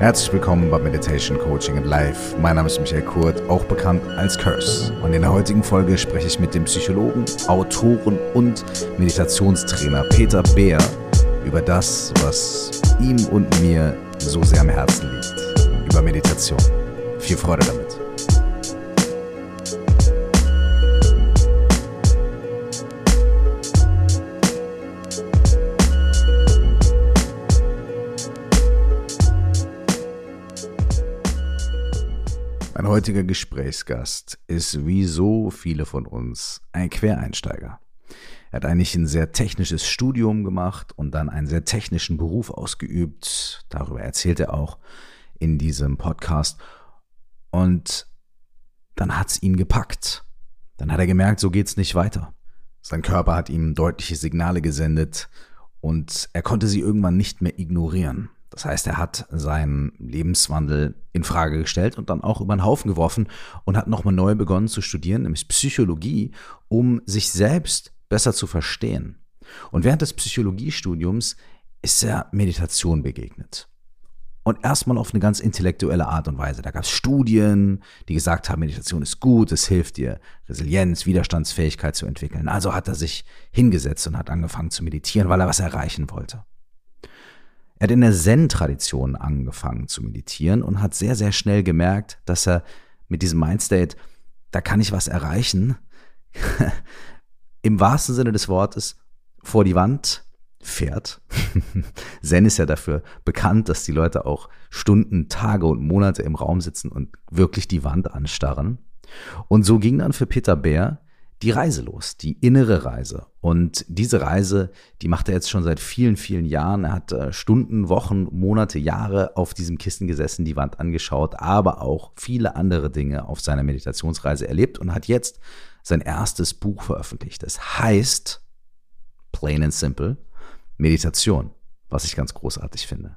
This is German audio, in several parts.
Herzlich willkommen bei Meditation Coaching and Life. Mein Name ist Michael Kurt, auch bekannt als Curse. Und in der heutigen Folge spreche ich mit dem Psychologen, Autoren und Meditationstrainer Peter Beer über das, was ihm und mir so sehr am Herzen liegt. Über Meditation. Viel Freude damit. Heutiger Gesprächsgast ist wie so viele von uns ein Quereinsteiger. Er hat eigentlich ein sehr technisches Studium gemacht und dann einen sehr technischen Beruf ausgeübt. Darüber erzählt er auch in diesem Podcast. Und dann hat es ihn gepackt. Dann hat er gemerkt, so geht's nicht weiter. Sein Körper hat ihm deutliche Signale gesendet und er konnte sie irgendwann nicht mehr ignorieren. Das heißt, er hat seinen Lebenswandel in Frage gestellt und dann auch über den Haufen geworfen und hat nochmal neu begonnen zu studieren, nämlich Psychologie, um sich selbst besser zu verstehen. Und während des Psychologiestudiums ist er Meditation begegnet. Und erstmal auf eine ganz intellektuelle Art und Weise. Da gab es Studien, die gesagt haben, Meditation ist gut, es hilft dir, Resilienz, Widerstandsfähigkeit zu entwickeln. Also hat er sich hingesetzt und hat angefangen zu meditieren, weil er was erreichen wollte. Er hat in der Zen-Tradition angefangen zu meditieren und hat sehr, sehr schnell gemerkt, dass er mit diesem Mindstate, da kann ich was erreichen, im wahrsten Sinne des Wortes vor die Wand fährt. Zen ist ja dafür bekannt, dass die Leute auch Stunden, Tage und Monate im Raum sitzen und wirklich die Wand anstarren. Und so ging dann für Peter Bär die Reise los, die innere Reise. Und diese Reise, die macht er jetzt schon seit vielen, vielen Jahren. Er hat äh, Stunden, Wochen, Monate, Jahre auf diesem Kissen gesessen, die Wand angeschaut, aber auch viele andere Dinge auf seiner Meditationsreise erlebt und hat jetzt sein erstes Buch veröffentlicht. Es heißt, plain and simple, Meditation, was ich ganz großartig finde.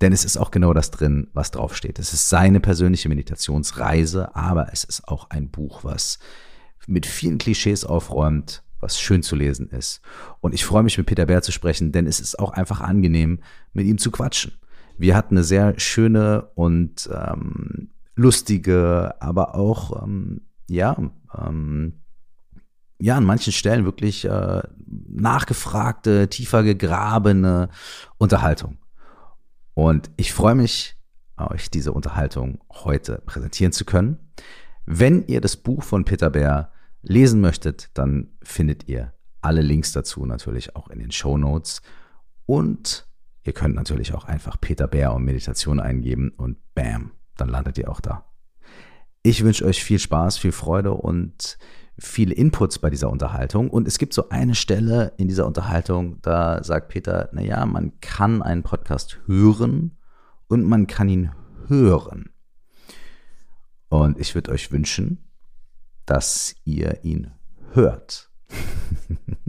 Denn es ist auch genau das drin, was draufsteht. Es ist seine persönliche Meditationsreise, aber es ist auch ein Buch, was mit vielen Klischees aufräumt, was schön zu lesen ist. Und ich freue mich, mit Peter Bär zu sprechen, denn es ist auch einfach angenehm, mit ihm zu quatschen. Wir hatten eine sehr schöne und ähm, lustige, aber auch, ähm, ja, ähm, ja, an manchen Stellen wirklich äh, nachgefragte, tiefer gegrabene Unterhaltung. Und ich freue mich, euch diese Unterhaltung heute präsentieren zu können. Wenn ihr das Buch von Peter Bär lesen möchtet, dann findet ihr alle Links dazu natürlich auch in den Show Notes. Und ihr könnt natürlich auch einfach Peter Bär und Meditation eingeben und bam, dann landet ihr auch da. Ich wünsche euch viel Spaß, viel Freude und viele Inputs bei dieser Unterhaltung. Und es gibt so eine Stelle in dieser Unterhaltung, da sagt Peter, naja, man kann einen Podcast hören und man kann ihn hören. Und ich würde euch wünschen, dass ihr ihn hört.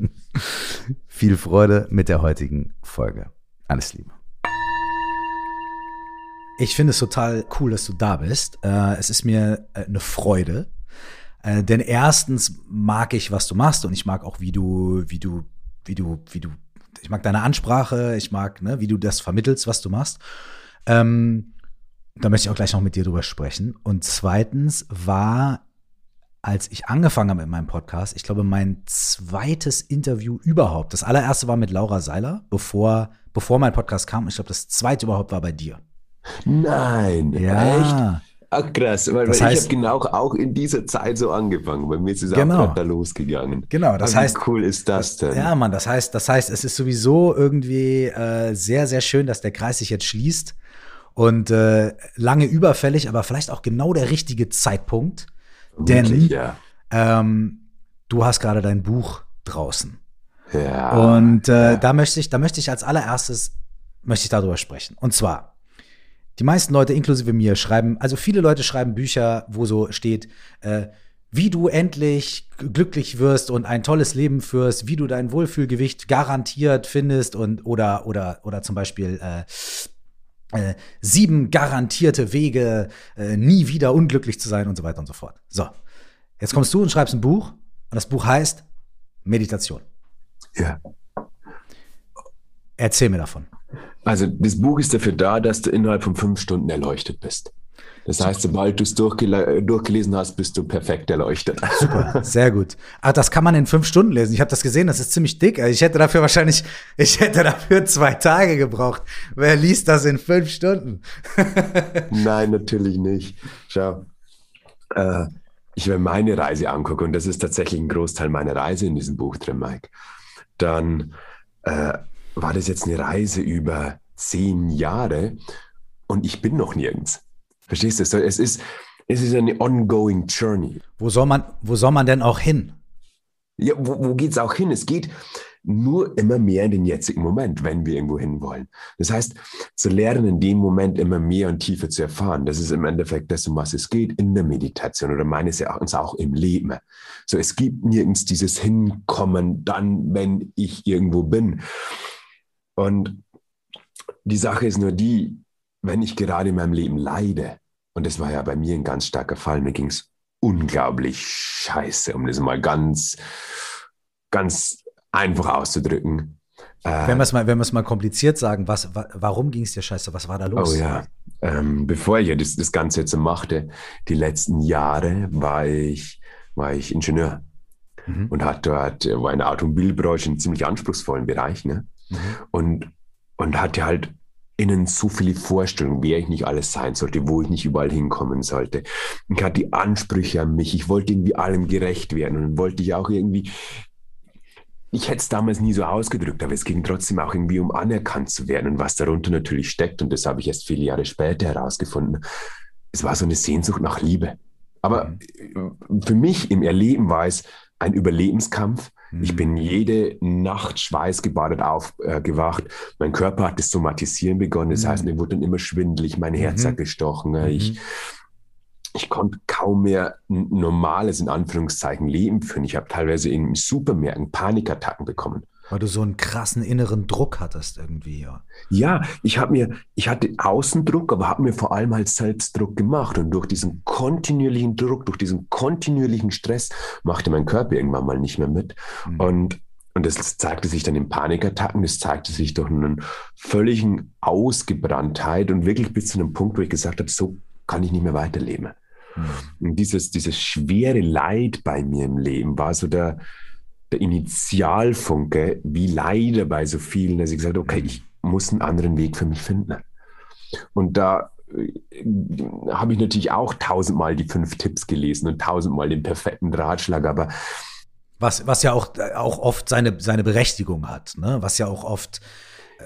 Viel Freude mit der heutigen Folge. Alles Liebe. Ich finde es total cool, dass du da bist. Äh, es ist mir äh, eine Freude. Äh, denn erstens mag ich, was du machst und ich mag auch, wie du, wie du, wie du, wie du, ich mag deine Ansprache, ich mag, ne, wie du das vermittelst, was du machst. Ähm, da möchte ich auch gleich noch mit dir drüber sprechen. Und zweitens war als ich angefangen habe mit meinem Podcast, ich glaube, mein zweites Interview überhaupt. Das allererste war mit Laura Seiler, bevor, bevor mein Podcast kam. Ich glaube, das zweite überhaupt war bei dir. Nein, ja. echt? Ach krass, weil, das heißt, ich habe genau auch in dieser Zeit so angefangen. Bei mir ist es genau, auch da losgegangen. Genau, das Aber heißt. Wie cool ist das denn? Ja, Mann, das heißt, das heißt, es ist sowieso irgendwie äh, sehr, sehr schön, dass der Kreis sich jetzt schließt und äh, lange überfällig, aber vielleicht auch genau der richtige Zeitpunkt denn ja. ähm, du hast gerade dein Buch draußen. Ja. Und äh, ja. da möchte ich, da möchte ich als allererstes möchte ich darüber sprechen. Und zwar, die meisten Leute, inklusive mir, schreiben, also viele Leute schreiben Bücher, wo so steht, äh, wie du endlich glücklich wirst und ein tolles Leben führst, wie du dein Wohlfühlgewicht garantiert findest und oder oder oder zum Beispiel äh, äh, sieben garantierte Wege, äh, nie wieder unglücklich zu sein und so weiter und so fort. So, jetzt kommst du und schreibst ein Buch und das Buch heißt Meditation. Ja. Erzähl mir davon. Also das Buch ist dafür da, dass du innerhalb von fünf Stunden erleuchtet bist. Das heißt, sobald du es durchgele durchgelesen hast, bist du perfekt erleuchtet. Super, sehr gut. Ah, das kann man in fünf Stunden lesen. Ich habe das gesehen, das ist ziemlich dick. Ich hätte dafür wahrscheinlich, ich hätte dafür zwei Tage gebraucht. Wer liest das in fünf Stunden? Nein, natürlich nicht. Schau, äh, ich mir meine Reise angucke, und das ist tatsächlich ein Großteil meiner Reise in diesem Buch drin, Mike, dann äh, war das jetzt eine Reise über zehn Jahre und ich bin noch nirgends. Verstehst du? Es ist, es ist eine ongoing journey. Wo soll man, wo soll man denn auch hin? Ja, wo, wo geht es auch hin? Es geht nur immer mehr in den jetzigen Moment, wenn wir irgendwo hin wollen. Das heißt, zu lernen, in dem Moment immer mehr und tiefer zu erfahren, das ist im Endeffekt das, um was es geht in der Meditation oder meines Erachtens auch im Leben. So, es gibt nirgends dieses Hinkommen dann, wenn ich irgendwo bin. Und die Sache ist nur die, wenn ich gerade in meinem Leben leide, und das war ja bei mir ein ganz starker Fall, mir ging es unglaublich scheiße, um das mal ganz, ganz einfach auszudrücken. Äh, wenn wir es mal, wenn mal kompliziert sagen, was, wa warum ging es dir scheiße? Was war da los? Oh ja, ähm, bevor ich das, das Ganze jetzt machte, die letzten Jahre war ich, war ich Ingenieur mhm. und hat dort, war in der Automobilbranche einen ziemlich anspruchsvollen Bereich, ne? Mhm. Und, und hatte halt innen so viele Vorstellungen, wer ich nicht alles sein sollte, wo ich nicht überall hinkommen sollte. Ich hatte die Ansprüche an mich, ich wollte irgendwie allem gerecht werden und wollte ich auch irgendwie ich hätte es damals nie so ausgedrückt, aber es ging trotzdem auch irgendwie um anerkannt zu werden und was darunter natürlich steckt. Und das habe ich erst viele Jahre später herausgefunden. Es war so eine Sehnsucht nach Liebe. Aber mhm. für mich im Erleben war es ein Überlebenskampf. Mhm. Ich bin jede Nacht schweißgebadet aufgewacht. Äh, mein Körper hat das Somatisieren begonnen. Das mhm. heißt, mir wurde dann immer schwindelig, mein Herz mhm. hat gestochen. Ich mhm ich konnte kaum mehr ein normales, in Anführungszeichen, Leben führen. Ich habe teilweise in Supermärkten Panikattacken bekommen. Weil du so einen krassen inneren Druck hattest irgendwie, ja. Ja, ich habe mir, ich hatte Außendruck, aber habe mir vor allem halt Selbstdruck gemacht. Und durch diesen kontinuierlichen Druck, durch diesen kontinuierlichen Stress machte mein Körper irgendwann mal nicht mehr mit. Mhm. Und und das zeigte sich dann in Panikattacken, das zeigte sich durch einen völligen Ausgebranntheit und wirklich bis zu einem Punkt, wo ich gesagt habe, so kann ich nicht mehr weiterleben. Mhm. Und dieses, dieses schwere Leid bei mir im Leben war so der, der Initialfunke, wie leider bei so vielen, dass ich gesagt habe, okay, hm. ich muss einen anderen Weg für mich finden. Und da äh, habe ich natürlich auch tausendmal die fünf Tipps gelesen und tausendmal den perfekten Ratschlag, aber was, was ja auch, auch oft seine, seine Berechtigung hat, ne? was ja auch oft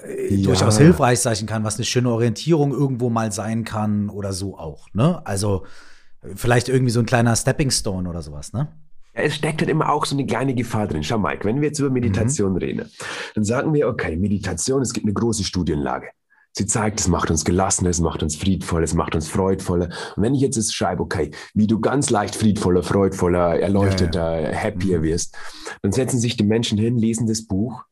äh, ja. durchaus hilfreich sein kann, was eine schöne Orientierung irgendwo mal sein kann oder so auch. Ne? Also Vielleicht irgendwie so ein kleiner Stepping Stone oder sowas, ne? Es steckt halt immer auch so eine kleine Gefahr drin. Schau, Mike, wenn wir jetzt über Meditation mhm. reden, dann sagen wir, okay, Meditation, es gibt eine große Studienlage. Sie zeigt, es macht uns gelassener, es macht uns friedvoller, es macht uns freudvoller. Und wenn ich jetzt es schreibe, okay, wie du ganz leicht friedvoller, freudvoller, erleuchteter, ja, ja. happier mhm. wirst, dann setzen sich die Menschen hin, lesen das Buch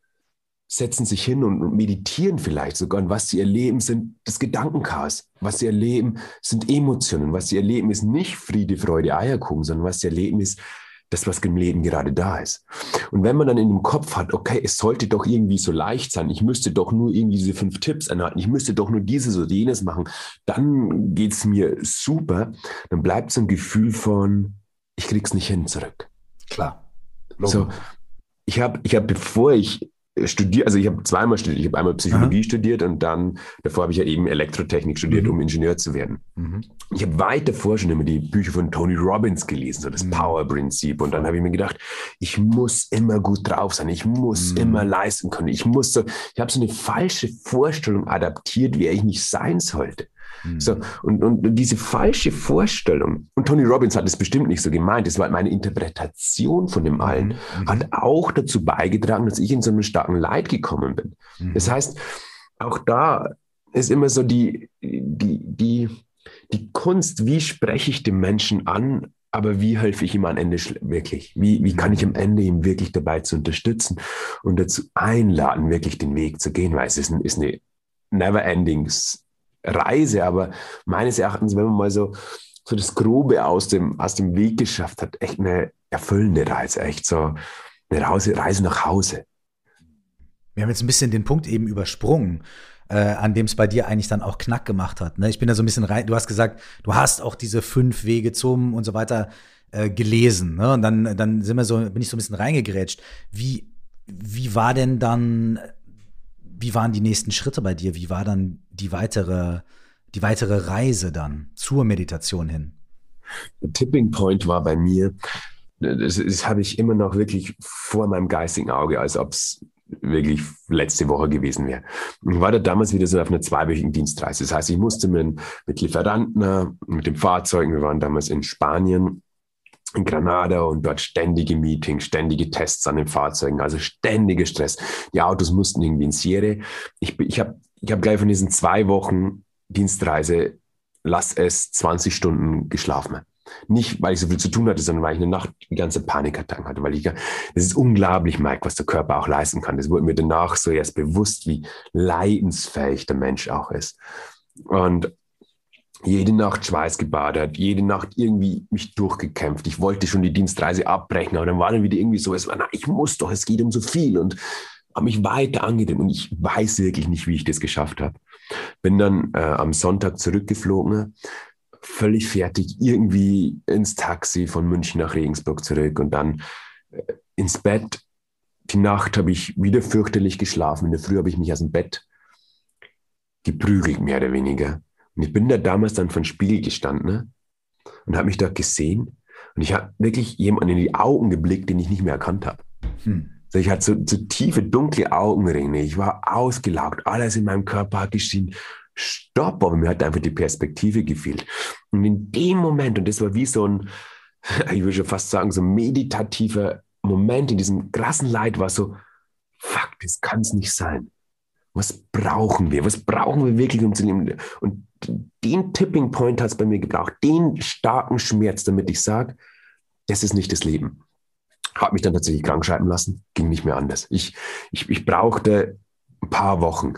setzen sich hin und, meditieren vielleicht sogar. Und was sie erleben, sind das Gedankenchaos. Was sie erleben, sind Emotionen. Was sie erleben, ist nicht Friede, Freude, Eierkuchen, sondern was sie erleben, ist das, was im Leben gerade da ist. Und wenn man dann in dem Kopf hat, okay, es sollte doch irgendwie so leicht sein, ich müsste doch nur irgendwie diese fünf Tipps anhalten, ich müsste doch nur dieses oder jenes machen, dann geht es mir super, dann bleibt so ein Gefühl von, ich krieg's nicht hin zurück. Klar. So, ich habe, ich hab, bevor ich studiert, also ich habe zweimal studiert. Ich habe einmal Psychologie Aha. studiert und dann, davor habe ich ja eben Elektrotechnik studiert, mhm. um Ingenieur zu werden. Mhm. Ich habe weit davor schon immer die Bücher von Tony Robbins gelesen, so das mhm. Power-Prinzip. Und dann habe ich mir gedacht, ich muss immer gut drauf sein, ich muss mhm. immer leisten können. Ich muss so, ich habe so eine falsche Vorstellung adaptiert, wer ich nicht sein sollte. Mhm. So, und, und diese falsche Vorstellung, und Tony Robbins hat es bestimmt nicht so gemeint, das war meine Interpretation von dem mhm. allen, mhm. hat auch dazu beigetragen, dass ich in so einem starken Leid gekommen bin. Mhm. Das heißt, auch da ist immer so die, die, die, die Kunst, wie spreche ich den Menschen an, aber wie helfe ich ihm am Ende wirklich? Wie, wie kann ich am Ende ihm wirklich dabei zu unterstützen und dazu einladen, wirklich den Weg zu gehen? Weil es ist, ein, ist eine never-ending Reise, aber meines Erachtens, wenn man mal so, so das Grobe aus dem, aus dem Weg geschafft hat, echt eine erfüllende Reise, echt so eine Reise, Reise nach Hause. Wir haben jetzt ein bisschen den Punkt eben übersprungen. äh, an dem es bei dir eigentlich dann auch Knack gemacht hat. Ne? Ich bin da so ein bisschen rein, du hast gesagt, du hast auch diese fünf Wege zum und so weiter äh, gelesen. Ne? Und dann, dann sind wir so, bin ich so ein bisschen reingegrätscht. Wie, wie war denn dann, wie waren die nächsten Schritte bei dir? Wie war dann die weitere, die weitere Reise dann zur Meditation hin? Der Tipping Point war bei mir, das, das habe ich immer noch wirklich vor meinem geistigen Auge, als ob es wirklich letzte Woche gewesen wäre. Ich war da damals wieder so auf einer zweiwöchigen Dienstreise. Das heißt, ich musste mit, mit Lieferanten, mit den Fahrzeugen, wir waren damals in Spanien, in Granada und dort ständige Meetings, ständige Tests an den Fahrzeugen, also ständiger Stress. Die Autos mussten irgendwie in Serie. Ich, ich habe ich hab gleich von diesen zwei Wochen Dienstreise, lass es 20 Stunden geschlafen. Nicht, weil ich so viel zu tun hatte, sondern weil ich eine Nacht die ganze Panikattacken hatte, weil ich, das ist unglaublich, Mike, was der Körper auch leisten kann. Das wurde mir danach so erst bewusst, wie leidensfähig der Mensch auch ist. Und jede Nacht Schweißgebadet, jede Nacht irgendwie mich durchgekämpft. Ich wollte schon die Dienstreise abbrechen, aber dann war dann wieder irgendwie so, es war, na, ich muss doch, es geht um so viel und habe mich weiter angedimmt und ich weiß wirklich nicht, wie ich das geschafft habe. Bin dann äh, am Sonntag zurückgeflogen, völlig fertig, irgendwie ins Taxi von München nach Regensburg zurück und dann äh, ins Bett. Die Nacht habe ich wieder fürchterlich geschlafen. In der Früh habe ich mich aus dem Bett geprügelt, mehr oder weniger. Und ich bin da damals dann von Spiegel gestanden ne? und habe mich dort gesehen. Und ich habe wirklich jemanden in die Augen geblickt, den ich nicht mehr erkannt habe. Hm. Also ich hatte so, so, tiefe, dunkle Augenringe. Ich war ausgelaugt. Alles in meinem Körper hat geschrien, stopp. Aber mir hat einfach die Perspektive gefehlt. Und in dem Moment, und das war wie so ein, ich würde schon fast sagen, so ein meditativer Moment in diesem krassen Leid, war so, fuck, das kann es nicht sein. Was brauchen wir? Was brauchen wir wirklich, um zu leben? Und den Tipping Point hat es bei mir gebraucht, den starken Schmerz, damit ich sage, das ist nicht das Leben. Habe mich dann tatsächlich krank schreiben lassen, ging nicht mehr anders. Ich, ich, ich brauchte ein paar Wochen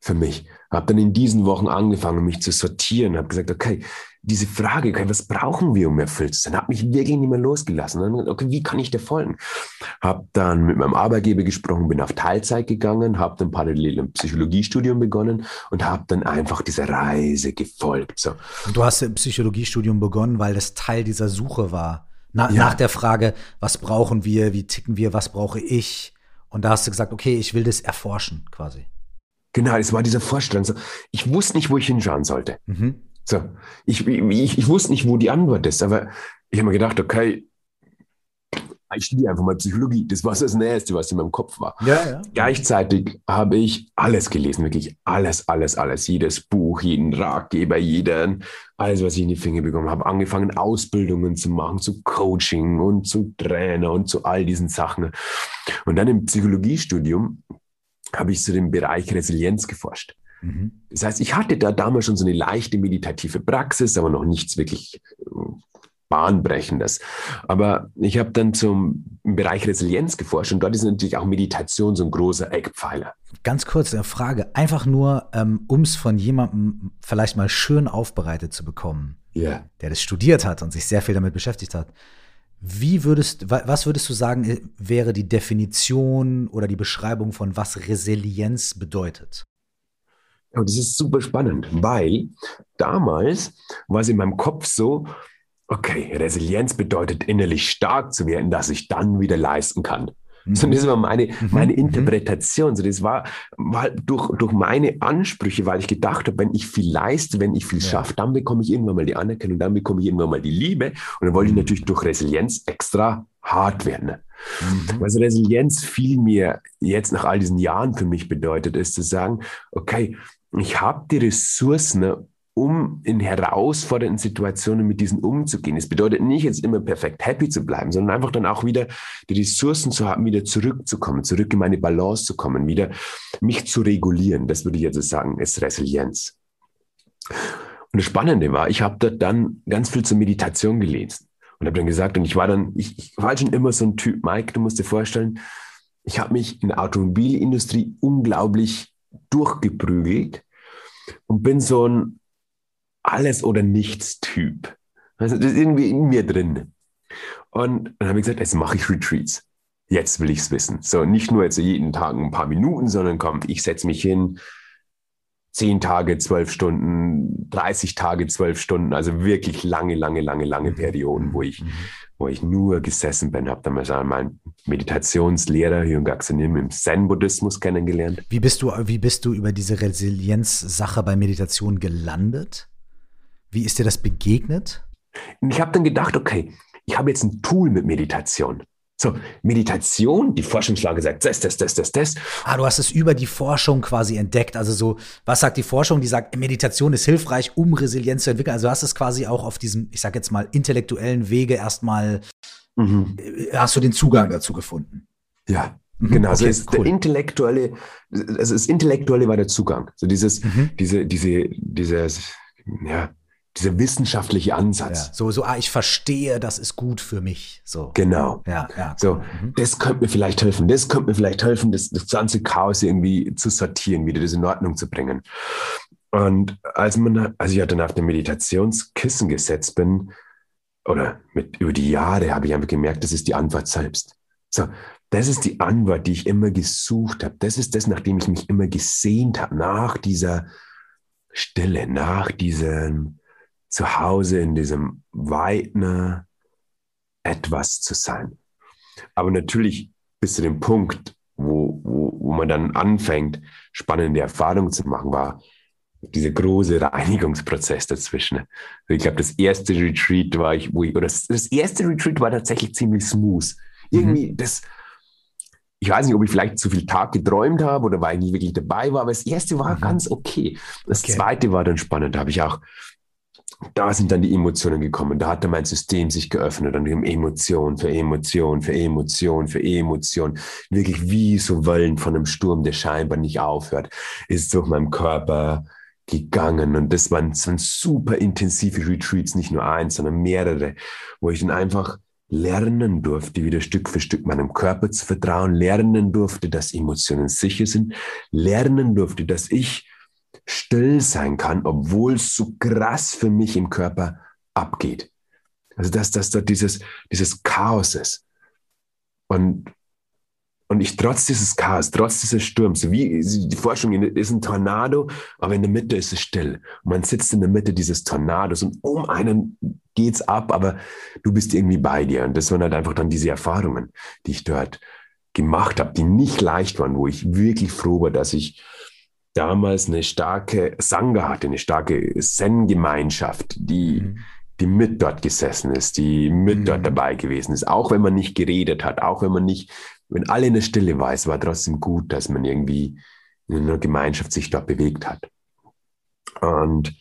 für mich. Habe dann in diesen Wochen angefangen, mich zu sortieren, habe gesagt, okay, diese Frage, okay, was brauchen wir, um erfüllt zu sein, hat mich wirklich nicht mehr losgelassen. dann, okay, wie kann ich dir folgen? Habe dann mit meinem Arbeitgeber gesprochen, bin auf Teilzeit gegangen, habe dann parallel ein Psychologiestudium begonnen und habe dann einfach dieser Reise gefolgt. So. Du hast ein Psychologiestudium begonnen, weil das Teil dieser Suche war. Na, ja. Nach der Frage, was brauchen wir, wie ticken wir, was brauche ich? Und da hast du gesagt, okay, ich will das erforschen quasi. Genau, es war dieser Vorstand. So, ich wusste nicht, wo ich hinschauen sollte. Mhm. So, ich, ich, ich wusste nicht, wo die Antwort ist, aber ich habe mir gedacht, okay, ich studiere einfach mal Psychologie. Das war das Nächste, was in meinem Kopf war. Ja, ja. Gleichzeitig habe ich alles gelesen, wirklich alles, alles, alles. Jedes Buch, jeden Ratgeber, jeden, alles, was ich in die Finger bekommen habe. Angefangen, Ausbildungen zu machen, zu Coaching und zu Trainer und zu all diesen Sachen. Und dann im Psychologiestudium habe ich zu dem Bereich Resilienz geforscht. Mhm. Das heißt, ich hatte da damals schon so eine leichte meditative Praxis, aber noch nichts wirklich äh, bahnbrechendes. Aber ich habe dann zum Bereich Resilienz geforscht und dort ist natürlich auch Meditation so ein großer Eckpfeiler. Ganz kurz eine Frage, einfach nur, ähm, um es von jemandem vielleicht mal schön aufbereitet zu bekommen, yeah. der das studiert hat und sich sehr viel damit beschäftigt hat. Wie würdest, was würdest du sagen, äh, wäre die Definition oder die Beschreibung von was Resilienz bedeutet? Ja, das ist super spannend, weil damals war es in meinem Kopf so, okay, Resilienz bedeutet innerlich stark zu werden, dass ich dann wieder leisten kann. Mhm. So, das war meine, mhm. meine mhm. Interpretation. So, das war, war durch, durch meine Ansprüche, weil ich gedacht habe, wenn ich viel leiste, wenn ich viel ja. schaffe, dann bekomme ich irgendwann mal die Anerkennung, dann bekomme ich irgendwann mal die Liebe. Und dann wollte ich mhm. natürlich durch Resilienz extra hart werden. Mhm. Also Resilienz viel mehr jetzt nach all diesen Jahren für mich bedeutet, ist zu sagen, okay, ich habe die Ressourcen, um in herausfordernden Situationen mit diesen umzugehen. Es bedeutet nicht jetzt immer perfekt happy zu bleiben, sondern einfach dann auch wieder die Ressourcen zu haben, wieder zurückzukommen, zurück in meine Balance zu kommen, wieder mich zu regulieren. Das würde ich jetzt sagen, ist Resilienz. Und das Spannende war, ich habe dort dann ganz viel zur Meditation gelesen und habe dann gesagt, und ich war dann, ich, ich war schon immer so ein Typ, Mike, du musst dir vorstellen, ich habe mich in der Automobilindustrie unglaublich durchgeprügelt und bin so ein alles oder nichts Typ. Also das ist irgendwie in mir drin. Und dann habe ich gesagt, jetzt mache ich Retreats. Jetzt will ich es wissen. So, nicht nur jetzt jeden Tag ein paar Minuten, sondern komm, ich setze mich hin, zehn Tage, zwölf Stunden, 30 Tage, zwölf Stunden, also wirklich lange, lange, lange, lange mhm. Perioden, wo ich, mhm. wo ich nur gesessen bin, habe damals meinen Meditationslehrer Hyung Nim im Zen-Buddhismus kennengelernt. Wie bist du, wie bist du über diese Resilienz-Sache bei Meditation gelandet? Wie ist dir das begegnet? Ich habe dann gedacht, okay, ich habe jetzt ein Tool mit Meditation. So, Meditation, die Forschungslage sagt das, das, das, das, das. Ah, du hast es über die Forschung quasi entdeckt. Also so, was sagt die Forschung? Die sagt, Meditation ist hilfreich, um Resilienz zu entwickeln. Also du hast es quasi auch auf diesem, ich sag jetzt mal, intellektuellen Wege erstmal, mhm. Äh, hast du den Zugang dazu gefunden. Ja, mhm, Genau, also okay, cool. der intellektuelle, also das Intellektuelle war der Zugang. So dieses, mhm. diese, diese, dieses, ja, dieser wissenschaftliche Ansatz. Ja, so, so, ah, ich verstehe, das ist gut für mich. So. Genau. Ja, ja. So, mhm. das könnte mir vielleicht helfen, das könnte mir vielleicht helfen, das, das ganze Chaos irgendwie zu sortieren, wieder das in Ordnung zu bringen. Und als man, als ich ja dann auf dem Meditationskissen gesetzt bin, oder mit über die Jahre habe ich einfach gemerkt, das ist die Antwort selbst. So, das ist die Antwort, die ich immer gesucht habe. Das ist das, nachdem ich mich immer gesehnt habe, nach dieser Stille, nach diesem zu Hause in diesem weiten etwas zu sein. Aber natürlich bis zu dem Punkt, wo, wo, wo man dann anfängt, spannende Erfahrungen zu machen, war dieser große Reinigungsprozess dazwischen. Ich glaube, das erste Retreat war ich, wo ich, oder das, das erste Retreat war tatsächlich ziemlich smooth. Irgendwie, mhm. das, ich weiß nicht, ob ich vielleicht zu viel Tag geträumt habe oder weil ich nicht wirklich dabei war, aber das erste war mhm. ganz okay. Das okay. zweite war dann spannend. Da habe ich auch da sind dann die Emotionen gekommen. Da hatte mein System sich geöffnet und Emotion für Emotion für Emotion für Emotion. Wirklich wie so Wellen von einem Sturm, der scheinbar nicht aufhört, ist durch meinen Körper gegangen. Und das waren, das waren super intensive Retreats, nicht nur eins, sondern mehrere, wo ich dann einfach lernen durfte, wieder Stück für Stück meinem Körper zu vertrauen, lernen durfte, dass Emotionen sicher sind, lernen durfte, dass ich still sein kann, obwohl es so krass für mich im Körper abgeht. Also dass, dass dort dieses, dieses Chaos ist. Und, und ich trotz dieses Chaos, trotz dieses Sturms, wie die Forschung ist ein Tornado, aber in der Mitte ist es still. Und man sitzt in der Mitte dieses Tornados und um einen geht's ab, aber du bist irgendwie bei dir. Und das waren halt einfach dann diese Erfahrungen, die ich dort gemacht habe, die nicht leicht waren, wo ich wirklich froh war, dass ich damals eine starke Sangha hatte, eine starke Zen-Gemeinschaft, die, mhm. die mit dort gesessen ist, die mit mhm. dort dabei gewesen ist. Auch wenn man nicht geredet hat, auch wenn man nicht, wenn alle in der Stille war, es war trotzdem gut, dass man irgendwie in einer Gemeinschaft sich dort bewegt hat. Und,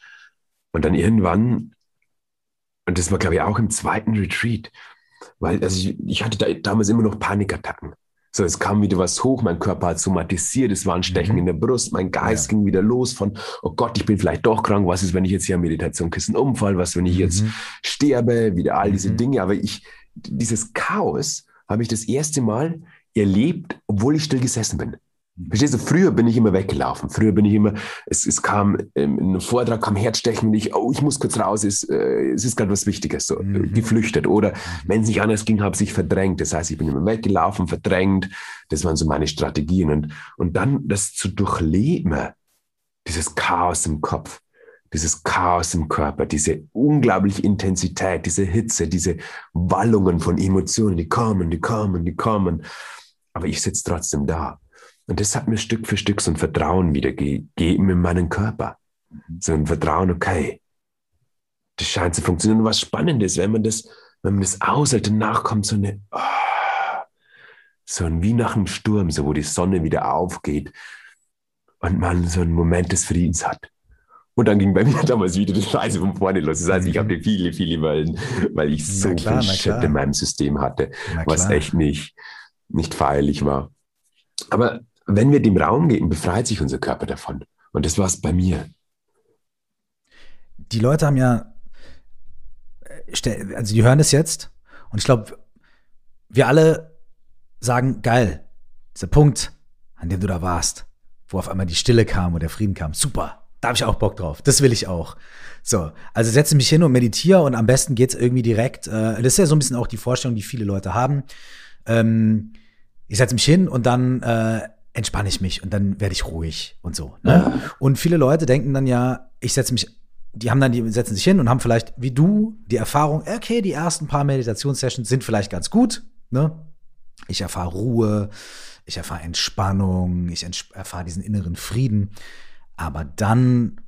und dann irgendwann, und das war glaube ich auch im zweiten Retreat, weil also ich, ich hatte da damals immer noch Panikattacken. So, es kam wieder was hoch, mein Körper hat somatisiert, es war ein Stechen mhm. in der Brust, mein Geist ja. ging wieder los von, oh Gott, ich bin vielleicht doch krank, was ist, wenn ich jetzt hier am Meditationkissen umfall, was, wenn ich mhm. jetzt sterbe, wieder all diese mhm. Dinge. Aber ich, dieses Chaos habe ich das erste Mal erlebt, obwohl ich still gesessen bin. Verstehst du, früher bin ich immer weggelaufen. Früher bin ich immer, es, es kam, ähm, in einem Vortrag kam Herzstechen und ich, oh, ich muss kurz raus, es, äh, es ist gerade was Wichtiges, so, mhm. geflüchtet. Oder mhm. wenn es nicht anders ging, habe ich verdrängt. Das heißt, ich bin immer weggelaufen, verdrängt. Das waren so meine Strategien. Und, und dann das zu durchleben, dieses Chaos im Kopf, dieses Chaos im Körper, diese unglaubliche Intensität, diese Hitze, diese Wallungen von Emotionen, die kommen, die kommen, die kommen. Aber ich sitze trotzdem da und das hat mir Stück für Stück so ein Vertrauen wieder gegeben in meinen Körper. So ein Vertrauen, okay, das scheint zu funktionieren. Und was spannend ist, wenn man das, wenn man das aushält, danach kommt so eine, oh, so ein wie nach einem Sturm, so wo die Sonne wieder aufgeht und man so einen Moment des Friedens hat. Und dann ging bei mir damals wieder die Scheiße von vorne los. Das heißt, ich hatte viele, viele Wellen, weil ich so klar, viel Shit in meinem System hatte, was echt nicht, nicht feierlich war. Aber wenn wir dem Raum geben, befreit sich unser Körper davon. Und das war es bei mir. Die Leute haben ja, äh, also die hören das jetzt und ich glaube, wir alle sagen, geil, dieser Punkt, an dem du da warst, wo auf einmal die Stille kam und der Frieden kam, super, da habe ich auch Bock drauf, das will ich auch. So, also setze mich hin und meditiere und am besten geht es irgendwie direkt, äh, das ist ja so ein bisschen auch die Vorstellung, die viele Leute haben. Ähm, ich setze mich hin und dann äh, entspanne ich mich und dann werde ich ruhig und so. Ne? Und viele Leute denken dann ja, ich setze mich, die haben dann, die setzen sich hin und haben vielleicht, wie du, die Erfahrung, okay, die ersten paar Meditationssessions sind vielleicht ganz gut. Ne? Ich erfahre Ruhe, ich erfahre Entspannung, ich erfahre diesen inneren Frieden. Aber dann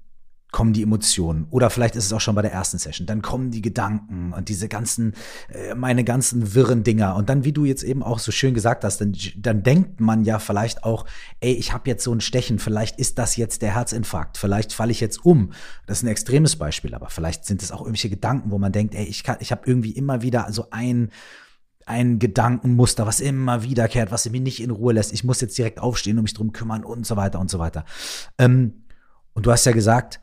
kommen die Emotionen oder vielleicht ist es auch schon bei der ersten Session, dann kommen die Gedanken und diese ganzen, äh, meine ganzen wirren Dinger und dann, wie du jetzt eben auch so schön gesagt hast, dann, dann denkt man ja vielleicht auch, ey, ich habe jetzt so ein Stechen, vielleicht ist das jetzt der Herzinfarkt, vielleicht falle ich jetzt um. Das ist ein extremes Beispiel, aber vielleicht sind es auch irgendwelche Gedanken, wo man denkt, ey, ich kann, ich habe irgendwie immer wieder so ein ein Gedankenmuster, was immer wiederkehrt, was mich nicht in Ruhe lässt. Ich muss jetzt direkt aufstehen und mich drum kümmern und so weiter und so weiter. Ähm, und du hast ja gesagt,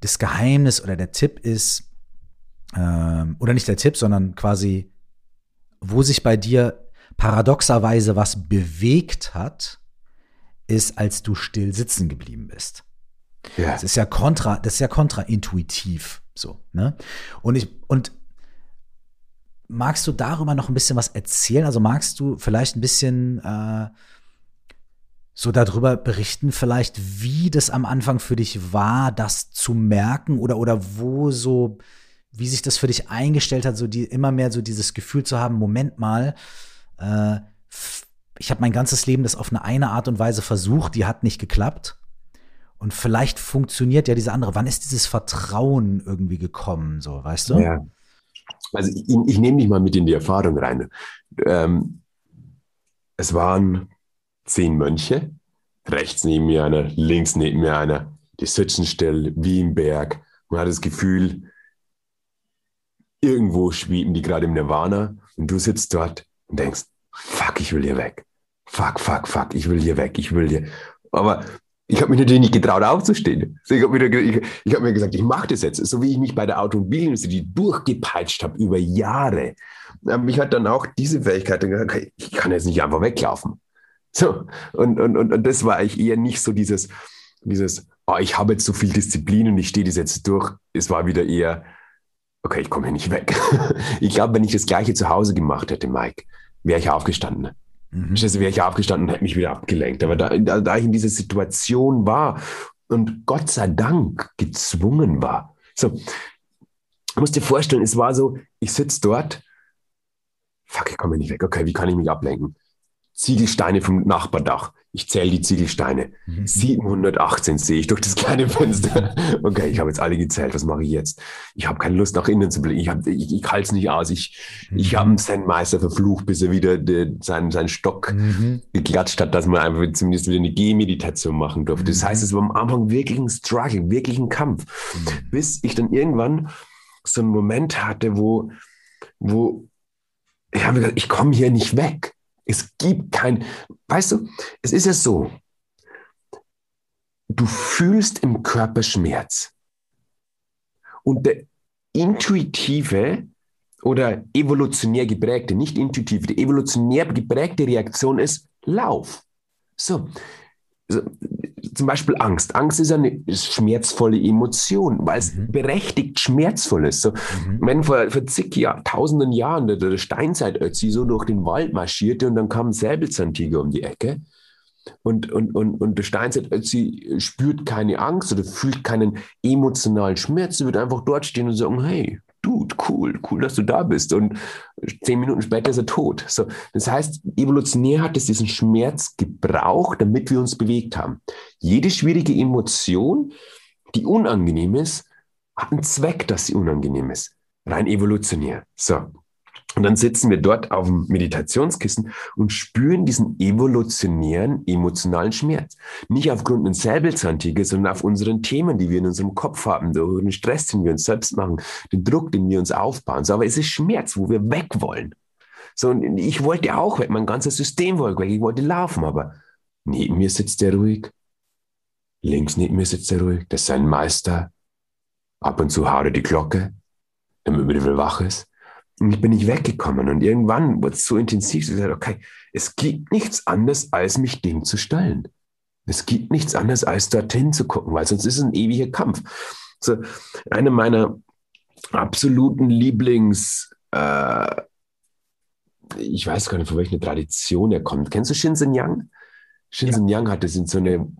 das Geheimnis oder der Tipp ist, ähm, oder nicht der Tipp, sondern quasi, wo sich bei dir paradoxerweise was bewegt hat, ist, als du still sitzen geblieben bist. Ja. Das ist ja kontra, das ist ja kontraintuitiv so, ne? Und ich, und magst du darüber noch ein bisschen was erzählen? Also magst du vielleicht ein bisschen äh, so darüber berichten, vielleicht, wie das am Anfang für dich war, das zu merken oder, oder wo so, wie sich das für dich eingestellt hat, so die immer mehr so dieses Gefühl zu haben, Moment mal, äh, ich habe mein ganzes Leben das auf eine, eine Art und Weise versucht, die hat nicht geklappt. Und vielleicht funktioniert ja diese andere. Wann ist dieses Vertrauen irgendwie gekommen, so, weißt du? Ja. Also ich, ich nehme dich mal mit in die Erfahrung rein. Ähm, es waren zehn Mönche, rechts neben mir einer, links neben mir einer, die sitzen still wie im Berg. Man hat das Gefühl, irgendwo schweben die gerade im Nirvana und du sitzt dort und denkst, fuck, ich will hier weg. Fuck, fuck, fuck, ich will hier weg, ich will hier. Aber ich habe mich natürlich nicht getraut aufzustehen. Ich habe mir, hab mir gesagt, ich mache das jetzt. So wie ich mich bei der Automobilindustrie durchgepeitscht habe über Jahre. Mich hat dann auch diese Fähigkeit ich kann jetzt nicht einfach weglaufen. So, und, und, und, und das war eigentlich eher nicht so dieses, dieses, oh, ich habe jetzt so viel Disziplin und ich stehe das jetzt durch. Es war wieder eher, okay, ich komme hier nicht weg. ich glaube, wenn ich das Gleiche zu Hause gemacht hätte, Mike, wäre ich aufgestanden. Mhm. Also wäre ich aufgestanden und hätte mich wieder abgelenkt. Aber da, da, da ich in dieser Situation war und Gott sei Dank gezwungen war. So, du musst dir vorstellen, es war so, ich sitze dort, fuck, ich komme nicht weg. Okay, wie kann ich mich ablenken? Ziegelsteine vom Nachbardach. Ich zähle die Ziegelsteine. Mhm. 718 sehe ich durch das kleine Fenster. Okay, ich habe jetzt alle gezählt. Was mache ich jetzt? Ich habe keine Lust, nach innen zu blicken. Ich, hab, ich, ich halte es nicht aus. Ich, mhm. ich habe einen Zen-Meister verflucht, bis er wieder de, seinen, seinen Stock mhm. geklatscht hat, dass man einfach zumindest wieder eine Gehmeditation machen durfte. Das heißt, es war am Anfang wirklich ein Struggle, wirklich ein Kampf. Mhm. Bis ich dann irgendwann so einen Moment hatte, wo, wo ich habe gesagt, ich komme hier nicht weg. Es gibt kein, weißt du, es ist ja so, du fühlst im Körper Schmerz. Und der intuitive oder evolutionär geprägte, nicht intuitive, die evolutionär geprägte Reaktion ist Lauf. So, zum Beispiel Angst. Angst ist eine schmerzvolle Emotion, weil es mhm. berechtigt schmerzvoll ist. So, mhm. Wenn vor, vor zig Jahr, tausenden Jahren der, der Steinzeitötzi so durch den Wald marschierte und dann kam ein Säbelzahntiger um die Ecke und, und, und, und der Steinzeitötzi spürt keine Angst oder fühlt keinen emotionalen Schmerz, er wird einfach dort stehen und sagen, hey, Dude, cool, cool, dass du da bist. Und zehn Minuten später ist er tot. So, das heißt, evolutionär hat es diesen Schmerz gebraucht, damit wir uns bewegt haben. Jede schwierige Emotion, die unangenehm ist, hat einen Zweck, dass sie unangenehm ist. Rein evolutionär. So. Und dann sitzen wir dort auf dem Meditationskissen und spüren diesen evolutionären emotionalen Schmerz. Nicht aufgrund eines Säbelzahntigers, sondern auf unseren Themen, die wir in unserem Kopf haben, den Stress, den wir uns selbst machen, den Druck, den wir uns aufbauen. So, aber es ist Schmerz, wo wir weg wollen. So, und ich wollte auch weg, mein ganzes System wollte weg, ich wollte laufen, aber neben mir sitzt der ruhig, links neben mir sitzt er ruhig, das ist sein Meister. Ab und zu haut er die Glocke, damit man wieder wach ist. Und ich bin nicht weggekommen. Und irgendwann wurde es so intensiv, dass ich gesagt okay, es gibt nichts anderes, als mich dem zu stellen. Es gibt nichts anderes, als dorthin zu gucken, weil sonst ist es ein ewiger Kampf. So, eine meiner absoluten Lieblings, äh, ich weiß gar nicht, von welcher Tradition er kommt. Kennst du Shinsen Yang? Shinsen ja. Yang hat das in so eine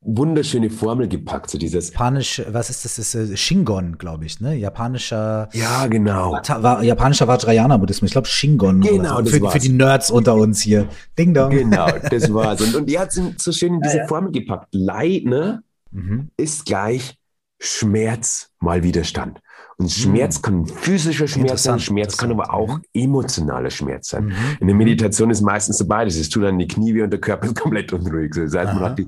wunderschöne Formel gepackt, so dieses. Japanisch, was ist das? Das ist äh, Shingon, glaube ich, ne? Japanischer. Ja, genau. Vata, japanischer Vajrayana-Buddhismus. Ich glaube Shingon. Genau, so. das für, war's. für die Nerds unter uns hier. Ding dong. Genau, das war's. Und, und die hat so schön in diese Formel gepackt. Leid, ne? Mhm. Ist gleich Schmerz mal Widerstand. Und Schmerz mhm. kann physischer Schmerz sein, Schmerz kann aber auch emotionaler Schmerz sein. Mhm. In der Meditation ist meistens so beides. Es tut dann die Knie weh und der Körper ist komplett unruhig. Das heißt, man hat die,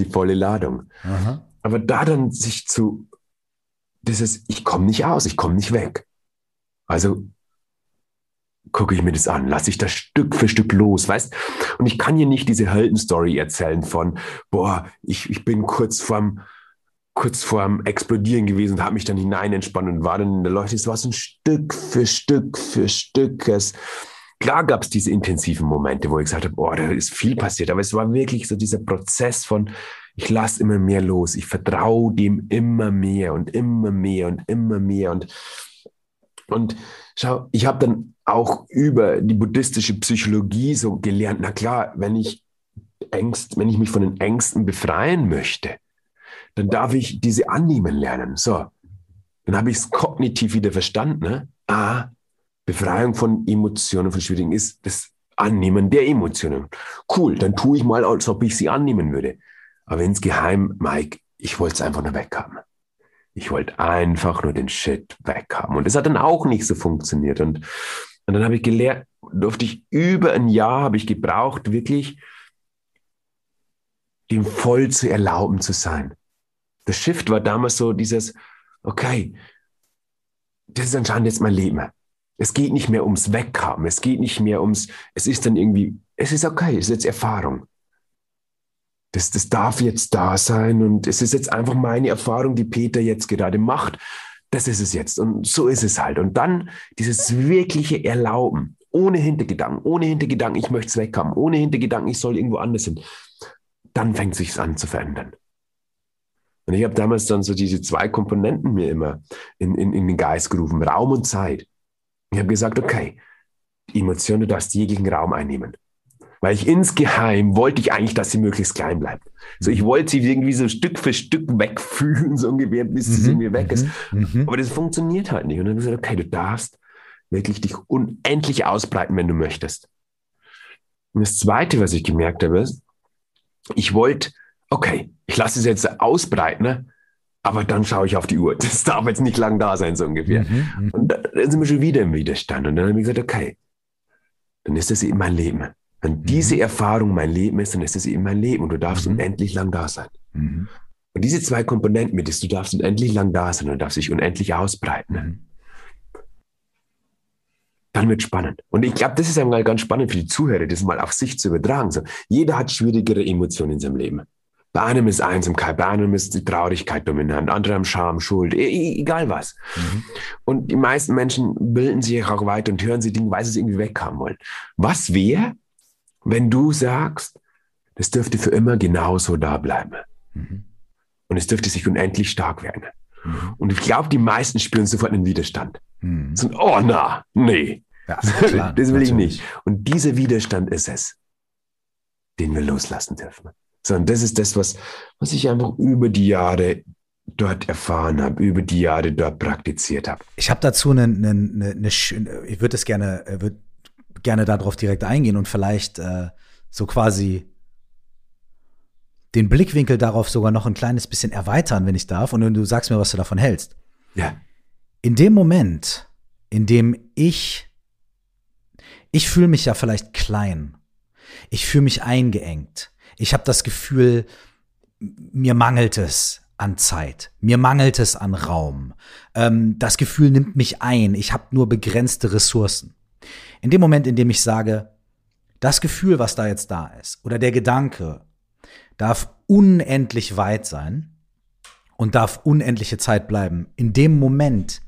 die volle Ladung. Aha. Aber da dann sich zu, dieses, ich komme nicht aus, ich komme nicht weg. Also gucke ich mir das an, lasse ich das Stück für Stück los, weißt? Und ich kann hier nicht diese Heldenstory erzählen von, boah, ich, ich bin kurz vorm, kurz vorm Explodieren gewesen und habe mich dann hinein entspannt und war dann in der Leuchte. Es war so ein Stück für Stück für Stück. Es, klar gab es diese intensiven Momente, wo ich gesagt habe, oh, da ist viel passiert. Aber es war wirklich so dieser Prozess von, ich lasse immer mehr los. Ich vertraue dem immer mehr und immer mehr und immer mehr. Und, und schau, ich habe dann auch über die buddhistische Psychologie so gelernt, na klar, wenn ich Ängst, wenn ich mich von den Ängsten befreien möchte, dann darf ich diese annehmen lernen. So, dann habe ich es kognitiv wieder verstanden. Ne? Ah, Befreiung von Emotionen, von Schwierigen ist das Annehmen der Emotionen. Cool, dann tue ich mal, als ob ich sie annehmen würde. Aber insgeheim, Mike, ich wollte es einfach nur weghaben. Ich wollte einfach nur den Shit weghaben. Und das hat dann auch nicht so funktioniert. Und, und dann habe ich gelernt, durfte ich über ein Jahr, habe ich gebraucht, wirklich dem voll zu erlauben zu sein das Shift war damals so dieses, okay, das ist anscheinend jetzt mein Leben. Es geht nicht mehr ums Weghaben, es geht nicht mehr ums, es ist dann irgendwie, es ist okay, es ist jetzt Erfahrung. Das, das darf jetzt da sein und es ist jetzt einfach meine Erfahrung, die Peter jetzt gerade macht. Das ist es jetzt und so ist es halt. Und dann dieses wirkliche Erlauben, ohne Hintergedanken, ohne Hintergedanken, ich möchte es weghaben, ohne Hintergedanken, ich soll irgendwo anders hin. Dann fängt es sich an zu verändern. Und ich habe damals dann so diese zwei Komponenten mir immer in, in, in den Geist gerufen, Raum und Zeit. Ich habe gesagt, okay, die Emotion, du darfst jeglichen Raum einnehmen. Weil ich insgeheim wollte ich eigentlich, dass sie möglichst klein bleibt. So, ich wollte sie irgendwie so Stück für Stück wegfühlen, so ungefähr, bis mhm. sie mir weg ist. Mhm. mhm. Aber das funktioniert halt nicht. Und dann habe ich gesagt, okay, du darfst wirklich dich unendlich ausbreiten, wenn du möchtest. Und das Zweite, was ich gemerkt habe, ist, ich wollte okay, ich lasse es jetzt ausbreiten, ne? Aber dann schaue ich auf die Uhr. Das darf jetzt nicht lang da sein, so ungefähr. Mhm, und dann sind wir schon wieder im Widerstand. Und dann habe ich gesagt, okay, dann ist das eben mein Leben. Wenn mhm. diese Erfahrung mein Leben ist, dann ist das eben mein Leben und du darfst mhm. unendlich lang da sein. Mhm. Und diese zwei Komponenten mit ist, du darfst unendlich lang da sein und darfst dich unendlich ausbreiten. Mhm. Dann wird spannend. Und ich glaube, das ist einmal ganz spannend für die Zuhörer, das mal auf sich zu übertragen. So, jeder hat schwierigere Emotionen in seinem Leben. Bei einem ist Einsamkeit, bei einem ist die Traurigkeit dominant, andere haben Scham, Schuld, e, e egal was. Mhm. Und die meisten Menschen bilden sich auch weiter und hören sie Dinge, weil sie es irgendwie weghaben wollen. Was wäre, wenn du sagst, das dürfte für immer genauso da bleiben? Mhm. Und es dürfte sich unendlich stark werden. Mhm. Und ich glaube, die meisten spüren sofort einen Widerstand. Mhm. So, oh na, nee. Ja, klar, das will natürlich. ich nicht. Und dieser Widerstand ist es, den wir loslassen dürfen. Sondern das ist das, was, was ich einfach über die Jahre dort erfahren habe, über die Jahre dort praktiziert habe. Ich habe dazu eine, eine, eine, eine ich würde es gerne, äh, würde gerne darauf direkt eingehen und vielleicht äh, so quasi den Blickwinkel darauf sogar noch ein kleines bisschen erweitern, wenn ich darf, und du sagst mir, was du davon hältst. Ja. In dem Moment, in dem ich, ich fühle mich ja vielleicht klein, ich fühle mich eingeengt, ich habe das Gefühl, mir mangelt es an Zeit, mir mangelt es an Raum. Ähm, das Gefühl nimmt mich ein, ich habe nur begrenzte Ressourcen. In dem Moment, in dem ich sage, das Gefühl, was da jetzt da ist, oder der Gedanke, darf unendlich weit sein und darf unendliche Zeit bleiben. In dem Moment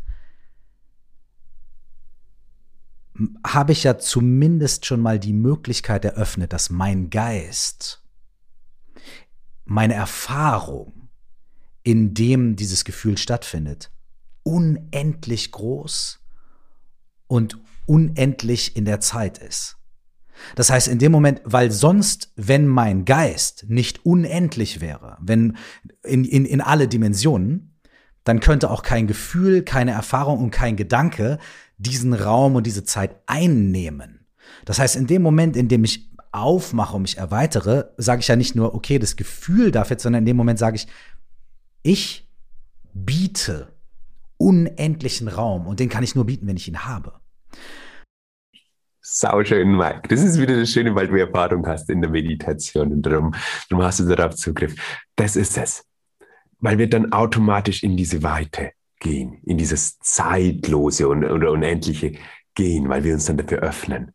habe ich ja zumindest schon mal die Möglichkeit eröffnet, dass mein Geist meine Erfahrung, in dem dieses Gefühl stattfindet, unendlich groß und unendlich in der Zeit ist. Das heißt, in dem Moment, weil sonst, wenn mein Geist nicht unendlich wäre, wenn in, in, in alle Dimensionen, dann könnte auch kein Gefühl, keine Erfahrung und kein Gedanke diesen Raum und diese Zeit einnehmen. Das heißt, in dem Moment, in dem ich aufmache und mich erweitere, sage ich ja nicht nur, okay, das Gefühl darf jetzt, sondern in dem Moment sage ich, ich biete unendlichen Raum und den kann ich nur bieten, wenn ich ihn habe. Sauschön, Mike. Das ist wieder das Schöne, weil du Erfahrung hast in der Meditation und darum, darum hast du darauf Zugriff. Das ist es. Weil wir dann automatisch in diese Weite gehen, in dieses Zeitlose und, oder Unendliche gehen, weil wir uns dann dafür öffnen.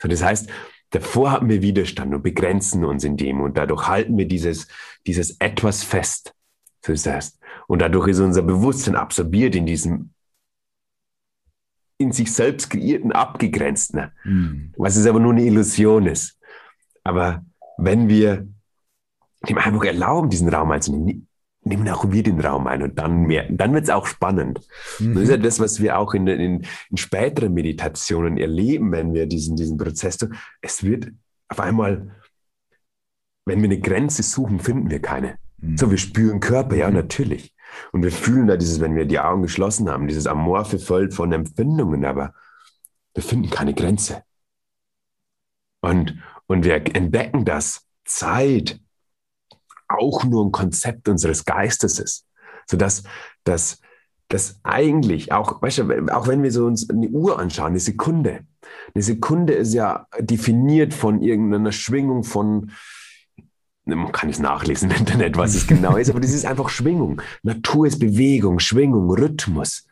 So, das heißt, davor haben wir Widerstand und begrenzen uns in dem und dadurch halten wir dieses, dieses etwas fest. Das. Und dadurch ist unser Bewusstsein absorbiert in diesem in sich selbst kreierten, abgegrenzten, mhm. was es aber nur eine Illusion ist. Aber wenn wir dem einfach erlauben, diesen Raum einzunehmen, nehmen auch wir den Raum ein und dann mehr, dann wird es auch spannend. Mhm. Das ist ja das, was wir auch in, in, in, späteren Meditationen erleben, wenn wir diesen, diesen Prozess tun. Es wird auf einmal, wenn wir eine Grenze suchen, finden wir keine. Mhm. So, wir spüren Körper, ja, mhm. natürlich. Und wir fühlen da dieses, wenn wir die Augen geschlossen haben, dieses amorphe Feld von Empfindungen, aber wir finden keine Grenze. Und, und wir entdecken, dass Zeit auch nur ein Konzept unseres Geistes ist. Sodass dass, dass eigentlich, auch, weißt du, auch wenn wir so uns eine Uhr anschauen, eine Sekunde, eine Sekunde ist ja definiert von irgendeiner Schwingung von man kann es nachlesen im Internet, was es genau ist, aber das ist einfach Schwingung. Natur ist Bewegung, Schwingung, Rhythmus.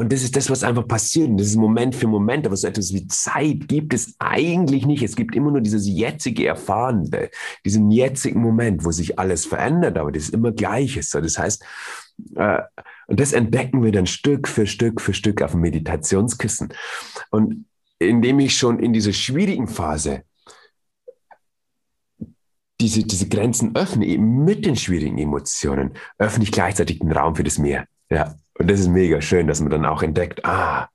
Und das ist das, was einfach passiert. Und das ist Moment für Moment, aber so etwas wie Zeit gibt es eigentlich nicht. Es gibt immer nur dieses jetzige Erfahren, diesen jetzigen Moment, wo sich alles verändert, aber das ist immer Gleiches. Das heißt, äh, und das entdecken wir dann Stück für Stück für Stück auf dem Meditationskissen. Und indem ich schon in dieser schwierigen Phase diese, diese Grenzen öffne, eben mit den schwierigen Emotionen, öffne ich gleichzeitig den Raum für das Meer. Ja, und das ist mega schön, dass man dann auch entdeckt, ah,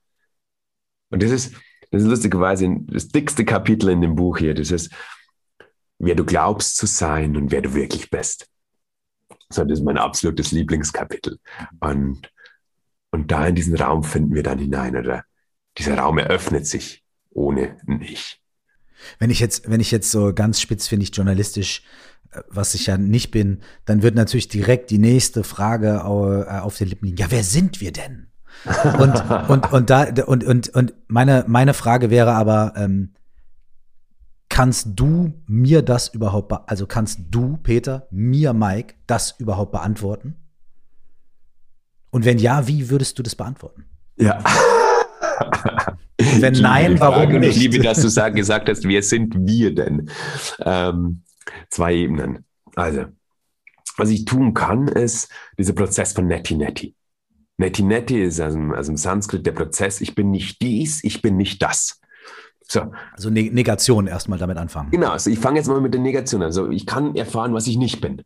und das ist, das ist lustigerweise das dickste Kapitel in dem Buch hier, das ist, wer du glaubst zu sein und wer du wirklich bist. So, das ist mein absolutes Lieblingskapitel. Und, und da in diesen Raum finden wir dann hinein, oder dieser Raum eröffnet sich ohne Ich. Wenn ich jetzt, wenn ich jetzt so ganz spitz finde ich journalistisch, was ich ja nicht bin, dann wird natürlich direkt die nächste Frage äh, auf den Lippen liegen. Ja, wer sind wir denn? und, und, und da, und, und, und meine, meine Frage wäre aber, ähm, kannst du mir das überhaupt, also kannst du, Peter, mir, Mike, das überhaupt beantworten? Und wenn ja, wie würdest du das beantworten? Ja. Wenn nein, warum nicht? Ich liebe, dass du sag, gesagt hast, wer sind wir denn? Ähm, zwei Ebenen. Also, was ich tun kann, ist dieser Prozess von Neti Neti. Neti Neti ist also, im Sanskrit der Prozess, ich bin nicht dies, ich bin nicht das. So. Also Negation erstmal damit anfangen. Genau, also ich fange jetzt mal mit der Negation an. Also ich kann erfahren, was ich nicht bin.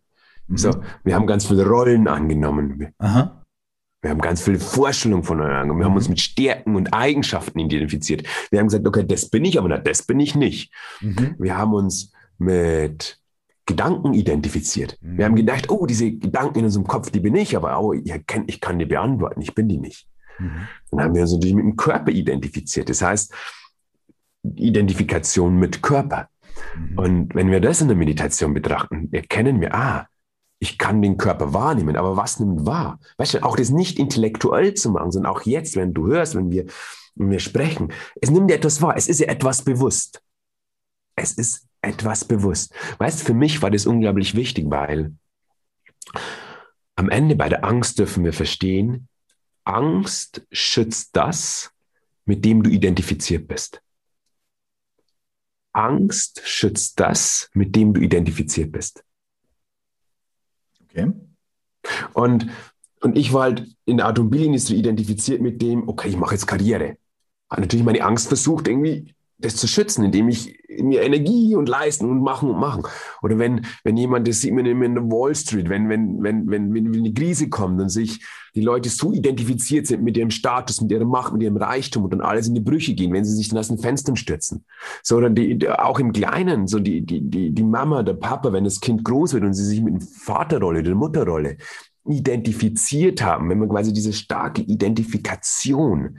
Mhm. So, wir haben ganz viele Rollen angenommen. Aha. Wir haben ganz viele Vorstellungen voneinander. Wir haben uns mhm. mit Stärken und Eigenschaften identifiziert. Wir haben gesagt, okay, das bin ich, aber das bin ich nicht. Mhm. Wir haben uns mit Gedanken identifiziert. Mhm. Wir haben mhm. gedacht, oh, diese Gedanken in unserem Kopf, die bin ich, aber oh, ich kann, ich kann die beantworten, ich bin die nicht. Mhm. Dann haben wir uns natürlich mit dem Körper identifiziert. Das heißt, Identifikation mit Körper. Mhm. Und wenn wir das in der Meditation betrachten, erkennen wir, ah, ich kann den Körper wahrnehmen, aber was nimmt wahr? Weißt du, auch das nicht intellektuell zu machen, sondern auch jetzt, wenn du hörst, wenn wir, wenn wir sprechen, es nimmt dir etwas wahr, es ist dir etwas bewusst. Es ist etwas bewusst. Weißt du, für mich war das unglaublich wichtig, weil am Ende bei der Angst dürfen wir verstehen, Angst schützt das, mit dem du identifiziert bist. Angst schützt das, mit dem du identifiziert bist. Okay. Und, und ich war halt in der Automobilindustrie identifiziert mit dem, okay, ich mache jetzt Karriere. Hat natürlich meine Angst versucht, irgendwie das zu schützen, indem ich mir Energie und leisten und machen und machen. Oder wenn, wenn jemand, das sieht man in der Wall Street, wenn, wenn, wenn, wenn, wenn eine Krise kommt und sich die Leute so identifiziert sind mit ihrem Status, mit ihrer Macht, mit ihrem Reichtum und dann alles in die Brüche gehen, wenn sie sich dann aus den Fenstern stürzen. So, dann die, auch im Kleinen, so die, die, die, die Mama, der Papa, wenn das Kind groß wird und sie sich mit der Vaterrolle, der Mutterrolle identifiziert haben, wenn man quasi diese starke Identifikation,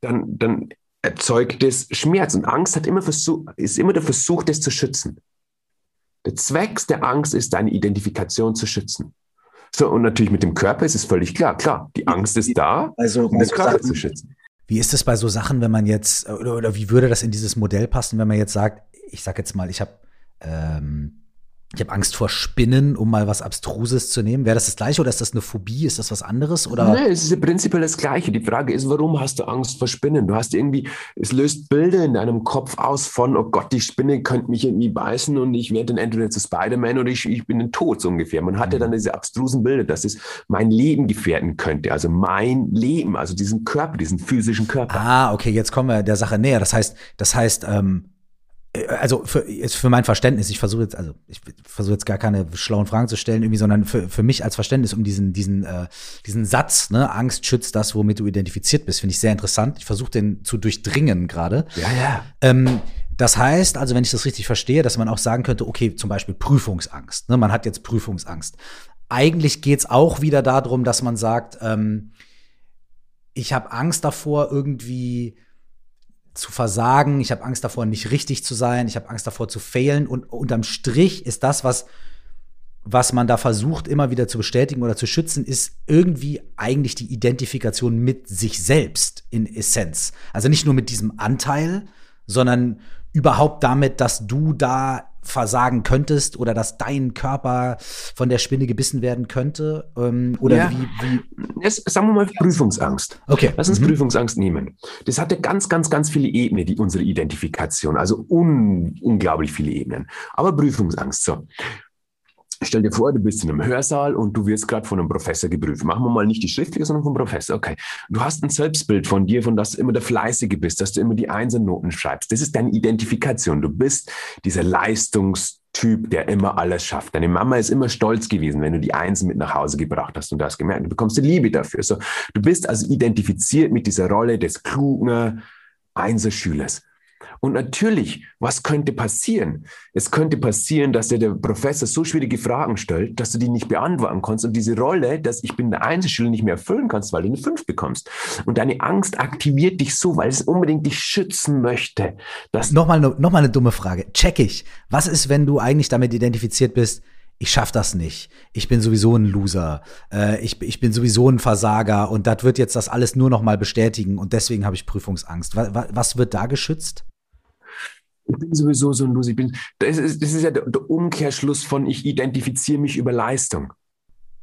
dann, dann erzeugt es Schmerz. Und Angst hat immer Versuch, ist immer der Versuch, das zu schützen. Der Zweck der Angst ist, deine Identifikation zu schützen. So, und natürlich mit dem Körper ist es völlig klar. Klar, die Angst ist da, also, um den Körper zu schützen. Wie ist es bei so Sachen, wenn man jetzt, oder, oder, wie würde das in dieses Modell passen, wenn man jetzt sagt, ich sag jetzt mal, ich habe ähm, ich habe Angst vor Spinnen, um mal was Abstruses zu nehmen. Wäre das das Gleiche oder ist das eine Phobie? Ist das was anderes? Oder? Nee, es ist prinzipiell das Gleiche. Die Frage ist, warum hast du Angst vor Spinnen? Du hast irgendwie, es löst Bilder in deinem Kopf aus von, oh Gott, die Spinne könnte mich irgendwie beißen und ich werde dann entweder zu Spider-Man oder ich, ich bin ein Tod, so ungefähr. Man hat ja mhm. dann diese abstrusen Bilder, dass es mein Leben gefährden könnte. Also mein Leben, also diesen Körper, diesen physischen Körper. Ah, okay, jetzt kommen wir der Sache näher. Das heißt, das heißt, ähm äh, also für, für mein Verständnis, ich versuche jetzt, also ich versuche jetzt gar keine schlauen Fragen zu stellen, irgendwie, sondern für, für mich als Verständnis um diesen, diesen, äh, diesen Satz, ne, Angst schützt das, womit du identifiziert bist, finde ich sehr interessant. Ich versuche den zu durchdringen gerade. Ja, ja. Ähm, das heißt, also wenn ich das richtig verstehe, dass man auch sagen könnte, okay, zum Beispiel Prüfungsangst. Ne, man hat jetzt Prüfungsangst. Eigentlich geht's auch wieder darum, dass man sagt, ähm, ich habe Angst davor, irgendwie zu versagen, ich habe Angst davor, nicht richtig zu sein, ich habe Angst davor zu failen. Und unterm Strich ist das, was, was man da versucht, immer wieder zu bestätigen oder zu schützen, ist irgendwie eigentlich die Identifikation mit sich selbst in Essenz. Also nicht nur mit diesem Anteil, sondern überhaupt damit, dass du da versagen könntest oder dass dein Körper von der Spinne gebissen werden könnte? Ähm, oder ja. wie, wie? Jetzt, sagen wir mal Prüfungsangst. Okay. Lass uns mhm. Prüfungsangst nehmen. Das hatte ganz, ganz, ganz viele Ebenen, die unsere Identifikation, also un, unglaublich viele Ebenen. Aber Prüfungsangst, so. Stell dir vor, du bist in einem Hörsaal und du wirst gerade von einem Professor geprüft. Machen wir mal nicht die schriftliche, sondern vom Professor. Okay. Du hast ein Selbstbild von dir, von dass du immer der Fleißige bist, dass du immer die Einsernoten schreibst. Das ist deine Identifikation. Du bist dieser Leistungstyp, der immer alles schafft. Deine Mama ist immer stolz gewesen, wenn du die Einsen mit nach Hause gebracht hast und du hast gemerkt, du bekommst die Liebe dafür. So, du bist also identifiziert mit dieser Rolle des klugen Einserschülers. Und natürlich, was könnte passieren? Es könnte passieren, dass dir der Professor so schwierige Fragen stellt, dass du die nicht beantworten kannst und diese Rolle, dass ich bin der Einzelschüler, nicht mehr erfüllen kannst, weil du eine 5 bekommst. Und deine Angst aktiviert dich so, weil es unbedingt dich schützen möchte. Dass nochmal, nochmal eine dumme Frage. Check ich. Was ist, wenn du eigentlich damit identifiziert bist, ich schaff das nicht. Ich bin sowieso ein Loser. Äh, ich, ich bin sowieso ein Versager und das wird jetzt das alles nur noch mal bestätigen und deswegen habe ich Prüfungsangst. Was, was wird da geschützt? Ich bin sowieso so ein Loser. Ich bin, das, ist, das ist ja der, der Umkehrschluss von ich identifiziere mich über Leistung.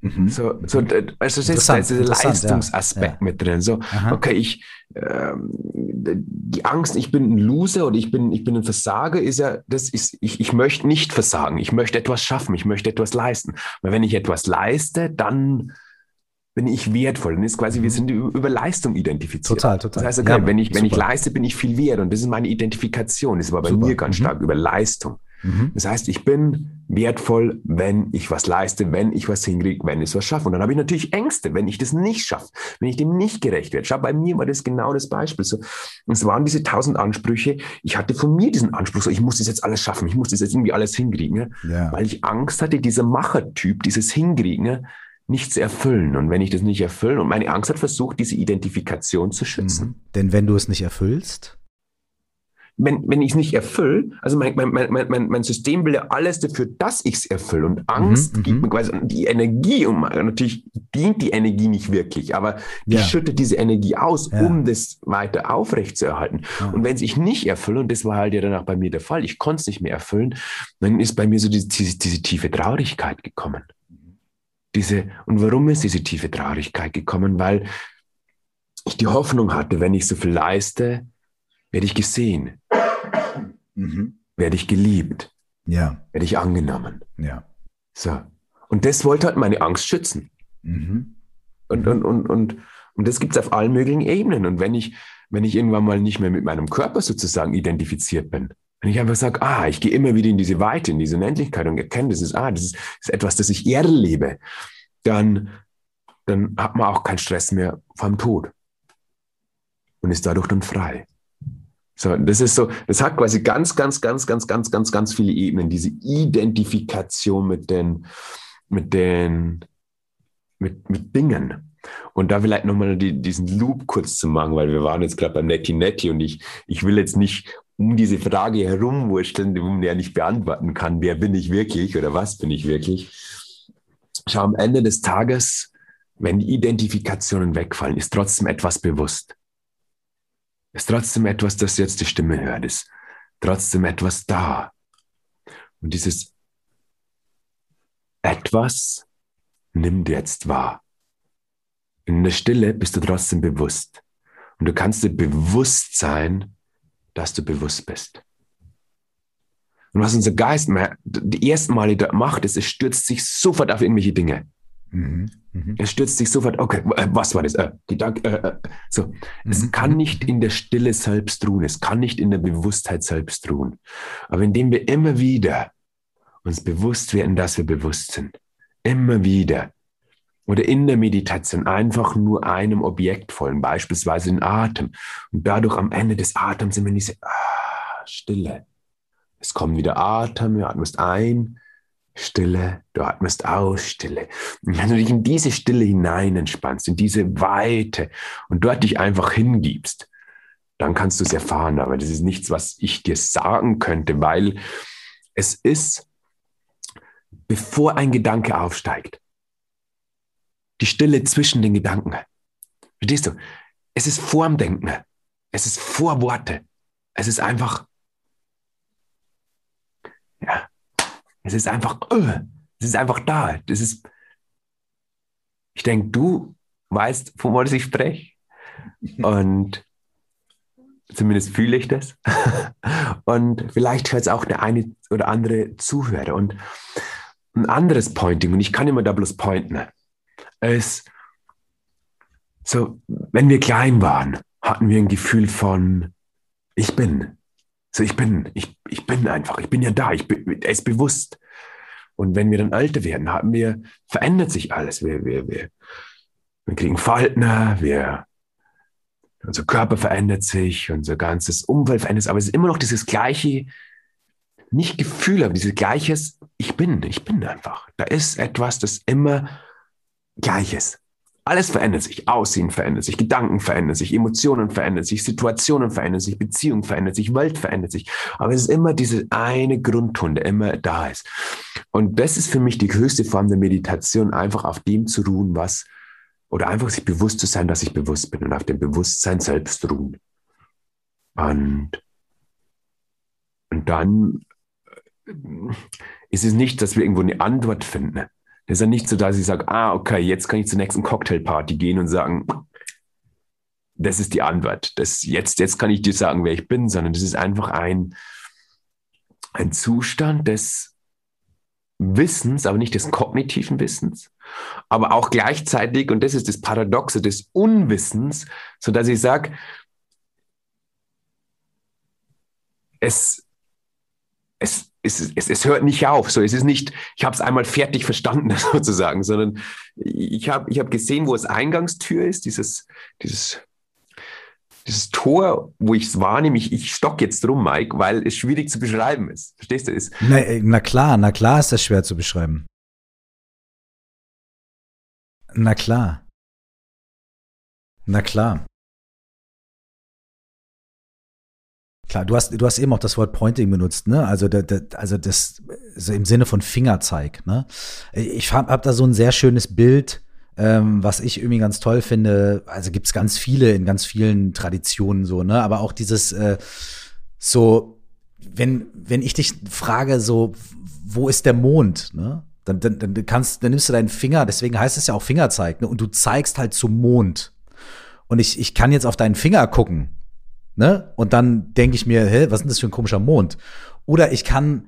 Mhm. So, so, also das ist, da ist dieser Leistungsaspekt ja. mit drin. So, Aha. okay, ich, ähm, die Angst, ich bin ein Loser oder ich bin, ich bin ein Versager, ist ja, das ist, ich, ich möchte nicht versagen. Ich möchte etwas schaffen. Ich möchte etwas leisten. Weil wenn ich etwas leiste, dann bin ich wertvoll. Dann ist quasi, wir sind über Leistung identifiziert. Total, total. Das heißt, okay, ja, wenn, ich, wenn ich leiste, bin ich viel wert. Und das ist meine Identifikation. Das war bei super. mir ganz mhm. stark über Leistung. Mhm. Das heißt, ich bin wertvoll, wenn ich was leiste, wenn ich was hinkriege, wenn ich was schaffe. Und dann habe ich natürlich Ängste, wenn ich das nicht schaffe, wenn ich dem nicht gerecht werde. Schau, bei mir war das genau das Beispiel. So, es waren diese tausend Ansprüche. Ich hatte von mir diesen Anspruch, so, ich muss das jetzt alles schaffen, ich muss das jetzt irgendwie alles hinkriegen, ja. weil ich Angst hatte, dieser Machertyp, dieses Hinkriegen, nicht zu erfüllen. Und wenn ich das nicht erfülle, und meine Angst hat versucht, diese Identifikation zu schützen. Mhm. Denn wenn du es nicht erfüllst? Wenn, wenn ich es nicht erfülle, also mein, mein, mein, mein, mein System will ja alles dafür, dass ich es erfülle. Und Angst mhm, gibt mhm. mir quasi die Energie und natürlich dient die Energie nicht wirklich, aber die ja. schüttet diese Energie aus, ja. um das weiter aufrechtzuerhalten. Ja. Und wenn ich nicht erfülle, und das war halt ja danach bei mir der Fall, ich konnte es nicht mehr erfüllen, dann ist bei mir so diese, diese, diese tiefe Traurigkeit gekommen diese, und warum ist diese tiefe Traurigkeit gekommen? Weil ich die Hoffnung hatte, wenn ich so viel leiste, werde ich gesehen, mhm. werde ich geliebt, ja. werde ich angenommen. Ja. So. Und das wollte halt meine Angst schützen. Mhm. Und, und, und, und, Und das gibt es auf allen möglichen Ebenen. Und wenn ich, wenn ich irgendwann mal nicht mehr mit meinem Körper sozusagen identifiziert bin, wenn ich einfach sage, ah, ich gehe immer wieder in diese Weite, in diese Unendlichkeit und erkenne, das ist, ah, das ist, ist etwas, das ich erlebe, dann, dann hat man auch keinen Stress mehr vom Tod und ist dadurch dann frei. So, das ist so, das hat quasi ganz, ganz, ganz, ganz, ganz, ganz, ganz viele Ebenen, diese Identifikation mit den, mit den, mit, mit Dingen. Und da vielleicht nochmal die, diesen Loop kurz zu machen, weil wir waren jetzt gerade beim Netti Netti und ich, ich will jetzt nicht um diese Frage herumwurschteln, die man ja nicht beantworten kann, wer bin ich wirklich oder was bin ich wirklich. Schau, am Ende des Tages, wenn die Identifikationen wegfallen, ist trotzdem etwas bewusst. Ist trotzdem etwas, das jetzt die Stimme hört, ist trotzdem etwas da. Und dieses etwas nimmt jetzt wahr. In der Stille bist du trotzdem bewusst. Und du kannst dir bewusst sein, dass du bewusst bist. Und was unser Geist die ersten Male macht, ist, es stürzt sich sofort auf irgendwelche Dinge. Mhm. Mhm. Es stürzt sich sofort, okay, äh, was war das? Äh, Gedanke, äh, äh, so. Mhm. Es kann nicht in der Stille selbst ruhen, es kann nicht in der Bewusstheit selbst ruhen. Aber indem wir immer wieder uns bewusst werden, dass wir bewusst sind, immer wieder, oder in der Meditation einfach nur einem Objekt folgen, beispielsweise den Atem. Und dadurch am Ende des Atems in diese ah, Stille. Es kommt wieder Atem, du atmest ein, Stille, du atmest aus, Stille. Und wenn du dich in diese Stille hinein entspannst, in diese Weite und dort dich einfach hingibst, dann kannst du es erfahren. Aber das ist nichts, was ich dir sagen könnte, weil es ist, bevor ein Gedanke aufsteigt, die Stille zwischen den Gedanken. Verstehst du? Es ist vorm Denken. Es ist vor Worte. Es ist einfach, ja, es ist einfach, uh, es ist einfach da. Das ist, ich denke, du weißt, von was ich spreche. Und zumindest fühle ich das. Und vielleicht hört es auch der eine oder andere Zuhörer. Und ein anderes Pointing, und ich kann immer da bloß pointen ist, so, wenn wir klein waren, hatten wir ein Gefühl von, ich bin. So, ich bin, ich, ich bin einfach, ich bin ja da, ich bin, ist bewusst. Und wenn wir dann älter werden, haben wir, verändert sich alles. Wir, wir, wir, wir kriegen Faltner, wir, unser Körper verändert sich, unser ganzes Umfeld verändert sich, aber es ist immer noch dieses gleiche, nicht Gefühl, aber dieses gleiches, ich bin, ich bin einfach. Da ist etwas, das immer Gleiches. Alles verändert sich. Aussehen verändert sich, Gedanken verändern sich, Emotionen verändern sich, Situationen verändern sich, Beziehungen verändern sich, Welt verändert sich. Aber es ist immer diese eine Grundton, der immer da ist. Und das ist für mich die höchste Form der Meditation, einfach auf dem zu ruhen, was, oder einfach sich bewusst zu sein, dass ich bewusst bin und auf dem Bewusstsein selbst ruhen. Und, und dann äh, ist es nicht, dass wir irgendwo eine Antwort finden. Das ist ja nicht so, dass ich sage, ah, okay, jetzt kann ich zur nächsten Cocktailparty gehen und sagen, das ist die Antwort. Das, jetzt, jetzt kann ich dir sagen, wer ich bin, sondern das ist einfach ein, ein Zustand des Wissens, aber nicht des kognitiven Wissens, aber auch gleichzeitig, und das ist das Paradoxe des Unwissens, so dass ich sage, es, es, es, es, es hört nicht auf. So, es ist nicht, ich habe es einmal fertig verstanden sozusagen, sondern ich habe ich hab gesehen, wo es Eingangstür ist, dieses, dieses, dieses Tor, wo ich es wahrnehme. Ich, ich stock jetzt drum, Mike, weil es schwierig zu beschreiben ist. Verstehst du? Ist, na, äh, na klar, na klar ist das schwer zu beschreiben. Na klar. Na klar. Klar, du hast, du hast eben auch das Wort Pointing benutzt, ne? Also, da, da, also das so im Sinne von Fingerzeig, ne? Ich habe hab da so ein sehr schönes Bild, ähm, was ich irgendwie ganz toll finde. Also gibt's ganz viele in ganz vielen Traditionen so, ne? Aber auch dieses äh, so, wenn, wenn ich dich frage, so, wo ist der Mond, ne? Dann, dann, dann kannst, dann nimmst du deinen Finger, deswegen heißt es ja auch Fingerzeig, ne? Und du zeigst halt zum Mond. Und ich, ich kann jetzt auf deinen Finger gucken Ne? Und dann denke ich mir, hä, was ist denn das für ein komischer Mond? Oder ich kann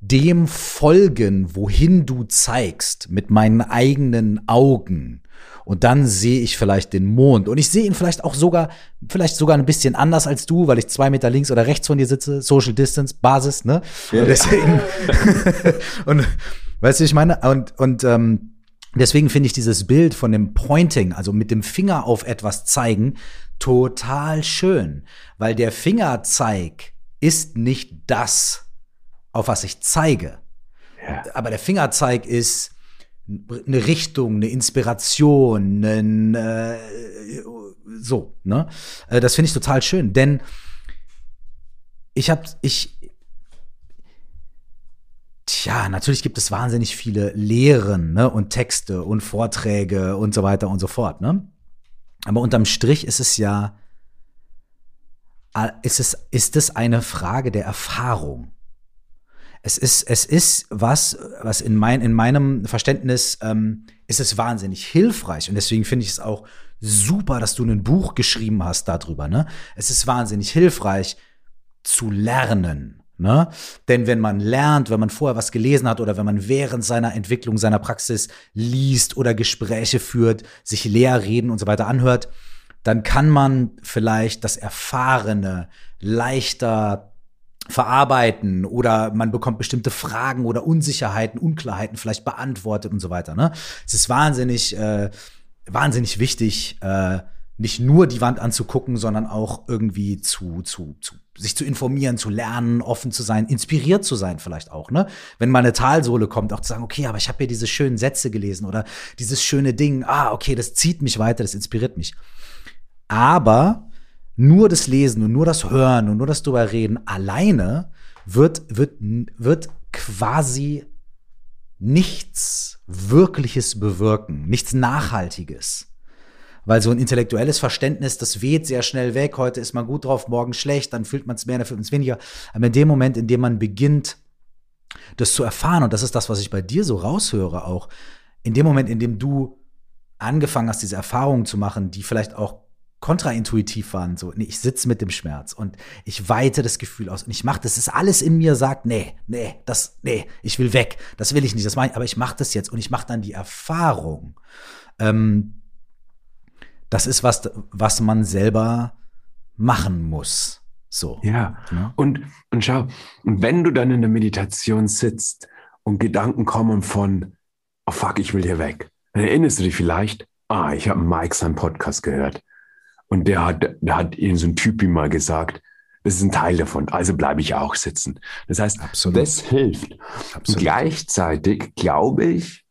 dem folgen, wohin du zeigst, mit meinen eigenen Augen. Und dann sehe ich vielleicht den Mond. Und ich sehe ihn vielleicht auch sogar, vielleicht sogar ein bisschen anders als du, weil ich zwei Meter links oder rechts von dir sitze. Social Distance, Basis, ne? Ja. Und deswegen, und weißt du, ich meine, und, und ähm, deswegen finde ich dieses Bild von dem Pointing, also mit dem Finger auf etwas zeigen, total schön. Weil der Fingerzeig ist nicht das, auf was ich zeige. Ja. Aber der Fingerzeig ist eine Richtung, eine Inspiration, ein, äh, so, ne? Äh, das finde ich total schön, denn ich habe, ich, tja, natürlich gibt es wahnsinnig viele Lehren ne? und Texte und Vorträge und so weiter und so fort, ne? Aber unterm Strich ist es ja, äh, ist es, ist es eine Frage der Erfahrung es ist, es ist was, was in, mein, in meinem Verständnis ähm, ist es wahnsinnig hilfreich. Und deswegen finde ich es auch super, dass du ein Buch geschrieben hast darüber. Ne? Es ist wahnsinnig hilfreich zu lernen. Ne? Denn wenn man lernt, wenn man vorher was gelesen hat oder wenn man während seiner Entwicklung, seiner Praxis liest oder Gespräche führt, sich Lehrreden und so weiter anhört, dann kann man vielleicht das Erfahrene leichter verarbeiten oder man bekommt bestimmte Fragen oder Unsicherheiten, Unklarheiten vielleicht beantwortet und so weiter. Ne? Es ist wahnsinnig, äh, wahnsinnig wichtig, äh, nicht nur die Wand anzugucken, sondern auch irgendwie zu, zu, zu sich zu informieren, zu lernen, offen zu sein, inspiriert zu sein vielleicht auch, ne? Wenn mal eine Talsohle kommt, auch zu sagen, okay, aber ich habe hier diese schönen Sätze gelesen oder dieses schöne Ding, ah, okay, das zieht mich weiter, das inspiriert mich. Aber nur das Lesen und nur das Hören und nur das drüber reden alleine wird, wird, wird quasi nichts Wirkliches bewirken, nichts Nachhaltiges. Weil so ein intellektuelles Verständnis, das weht sehr schnell weg. Heute ist man gut drauf, morgen schlecht, dann fühlt man es mehr, dann fühlt man es weniger. Aber in dem Moment, in dem man beginnt, das zu erfahren, und das ist das, was ich bei dir so raushöre auch, in dem Moment, in dem du angefangen hast, diese Erfahrungen zu machen, die vielleicht auch kontraintuitiv waren. So, nee, ich sitze mit dem Schmerz und ich weite das Gefühl aus und ich mache das. Das ist alles in mir sagt, nee, nee, das, nee, ich will weg. Das will ich nicht. Das mache ich, aber ich mache das jetzt und ich mache dann die Erfahrung. Ähm, das ist was, was man selber machen muss. So. Ja. Ne? Und, und schau, und wenn du dann in der Meditation sitzt und Gedanken kommen von, oh fuck, ich will hier weg, dann erinnerst du dich vielleicht, ah, ich habe Mike seinen Podcast gehört. Und der hat, der hat ihnen so ein Typi mal gesagt, das ist ein Teil davon, also bleibe ich auch sitzen. Das heißt, Absolut. das hilft. Absolut. Gleichzeitig glaube ich,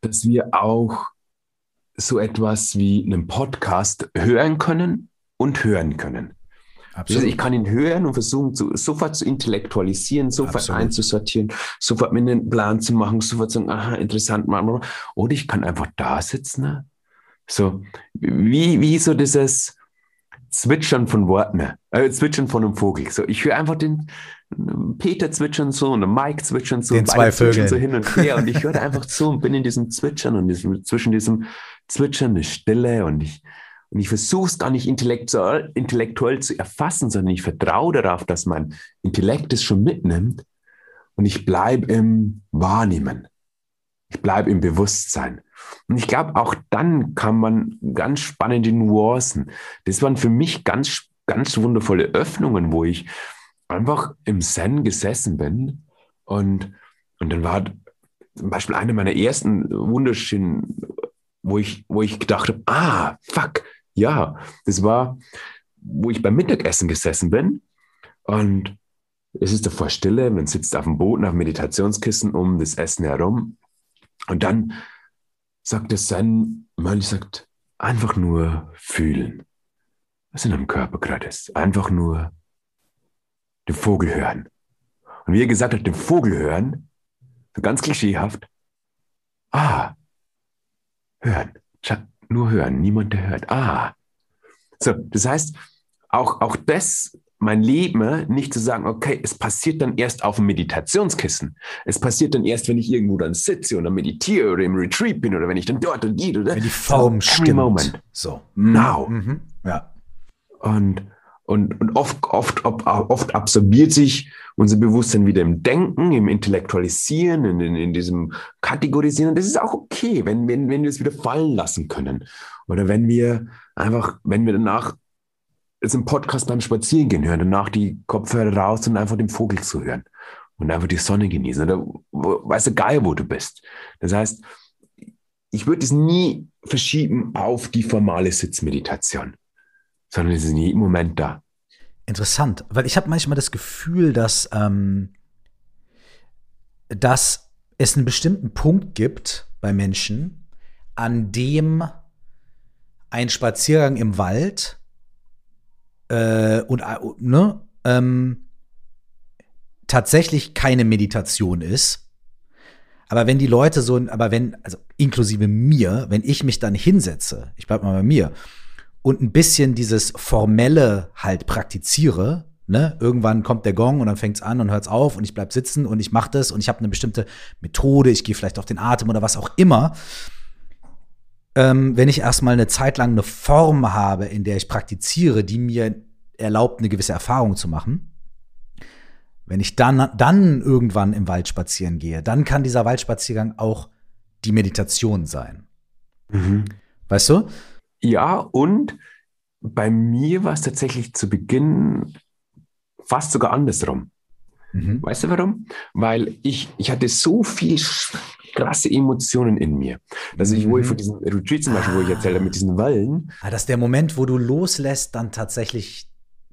dass wir auch so etwas wie einen Podcast hören können und hören können. Absolut. Also ich kann ihn hören und versuchen, zu, sofort zu intellektualisieren, sofort Absolut. einzusortieren, sofort mir einen Plan zu machen, sofort zu sagen, aha, interessant, oder ich kann einfach da sitzen ne? So, wie, wie so dieses Zwitschern von Worten, äh, Zwitschern von einem Vogel. So, ich höre einfach den Peter zwitschern so und Mike zwitschern so, den zwei Vögeln so hin und her und ich höre einfach zu und bin in diesem Zwitschern und diesem, zwischen diesem Zwitschern eine Stille und ich und ich versuche es gar nicht intellektuell, intellektuell zu erfassen, sondern ich vertraue darauf, dass mein Intellekt es schon mitnimmt und ich bleibe im Wahrnehmen. Ich bleibe im Bewusstsein. Und ich glaube, auch dann kann man ganz spannende Nuancen. Das waren für mich ganz, ganz wundervolle Öffnungen, wo ich einfach im Zen gesessen bin und, und dann war zum Beispiel eine meiner ersten wunderschönen, wo ich, wo ich gedacht habe, ah, fuck, ja, das war, wo ich beim Mittagessen gesessen bin und es ist davor Stille, man sitzt auf dem Boden, auf Meditationskissen um das Essen herum und dann sagt es sein Mönch, sagt, einfach nur fühlen, was in deinem Körper gerade ist. Einfach nur den Vogel hören. Und wie er gesagt hat, den Vogel hören, so ganz klischeehaft, ah, hören, nur hören, niemand der hört, ah. So, das heißt, auch, auch das mein Leben nicht zu sagen, okay, es passiert dann erst auf dem Meditationskissen. Es passiert dann erst, wenn ich irgendwo dann sitze oder meditiere oder im Retreat bin oder wenn ich dann dort und die oder wenn die Form so, stimmt. Moment. So. Now. Mhm. Ja. Und, Und, und oft, oft, oft absorbiert sich unser Bewusstsein wieder im Denken, im Intellektualisieren, in, in, in diesem Kategorisieren. Das ist auch okay, wenn, wenn, wenn wir es wieder fallen lassen können. Oder wenn wir einfach, wenn wir danach jetzt einen Podcast beim Spazierengehen hören, danach die Kopfhörer raus und einfach den Vogel zu hören und einfach die Sonne genießen. Oder weißt du geil, wo du bist. Das heißt, ich würde es nie verschieben auf die formale Sitzmeditation sondern es ist in jedem Moment da. Interessant, weil ich habe manchmal das Gefühl, dass, ähm, dass es einen bestimmten Punkt gibt bei Menschen, an dem ein Spaziergang im Wald äh, und äh, ne, ähm, tatsächlich keine Meditation ist. Aber wenn die Leute so, aber wenn, also inklusive mir, wenn ich mich dann hinsetze, ich bleib mal bei mir, und ein bisschen dieses Formelle halt praktiziere, ne? Irgendwann kommt der Gong und dann fängt's an und hört's auf und ich bleib sitzen und ich mache das und ich habe eine bestimmte Methode, ich gehe vielleicht auf den Atem oder was auch immer. Ähm, wenn ich erstmal eine Zeit lang eine Form habe, in der ich praktiziere, die mir erlaubt, eine gewisse Erfahrung zu machen, wenn ich dann, dann irgendwann im Wald spazieren gehe, dann kann dieser Waldspaziergang auch die Meditation sein. Mhm. Weißt du? Ja, und bei mir war es tatsächlich zu Beginn fast sogar andersrum. Mhm. Weißt du warum? Weil ich, ich hatte so viel krasse Emotionen in mir. Dass ich, wo ich von mhm. diesem Retreat zum Beispiel, wo ich erzähle, mit diesen Wallen. Ah, dass der Moment, wo du loslässt, dann tatsächlich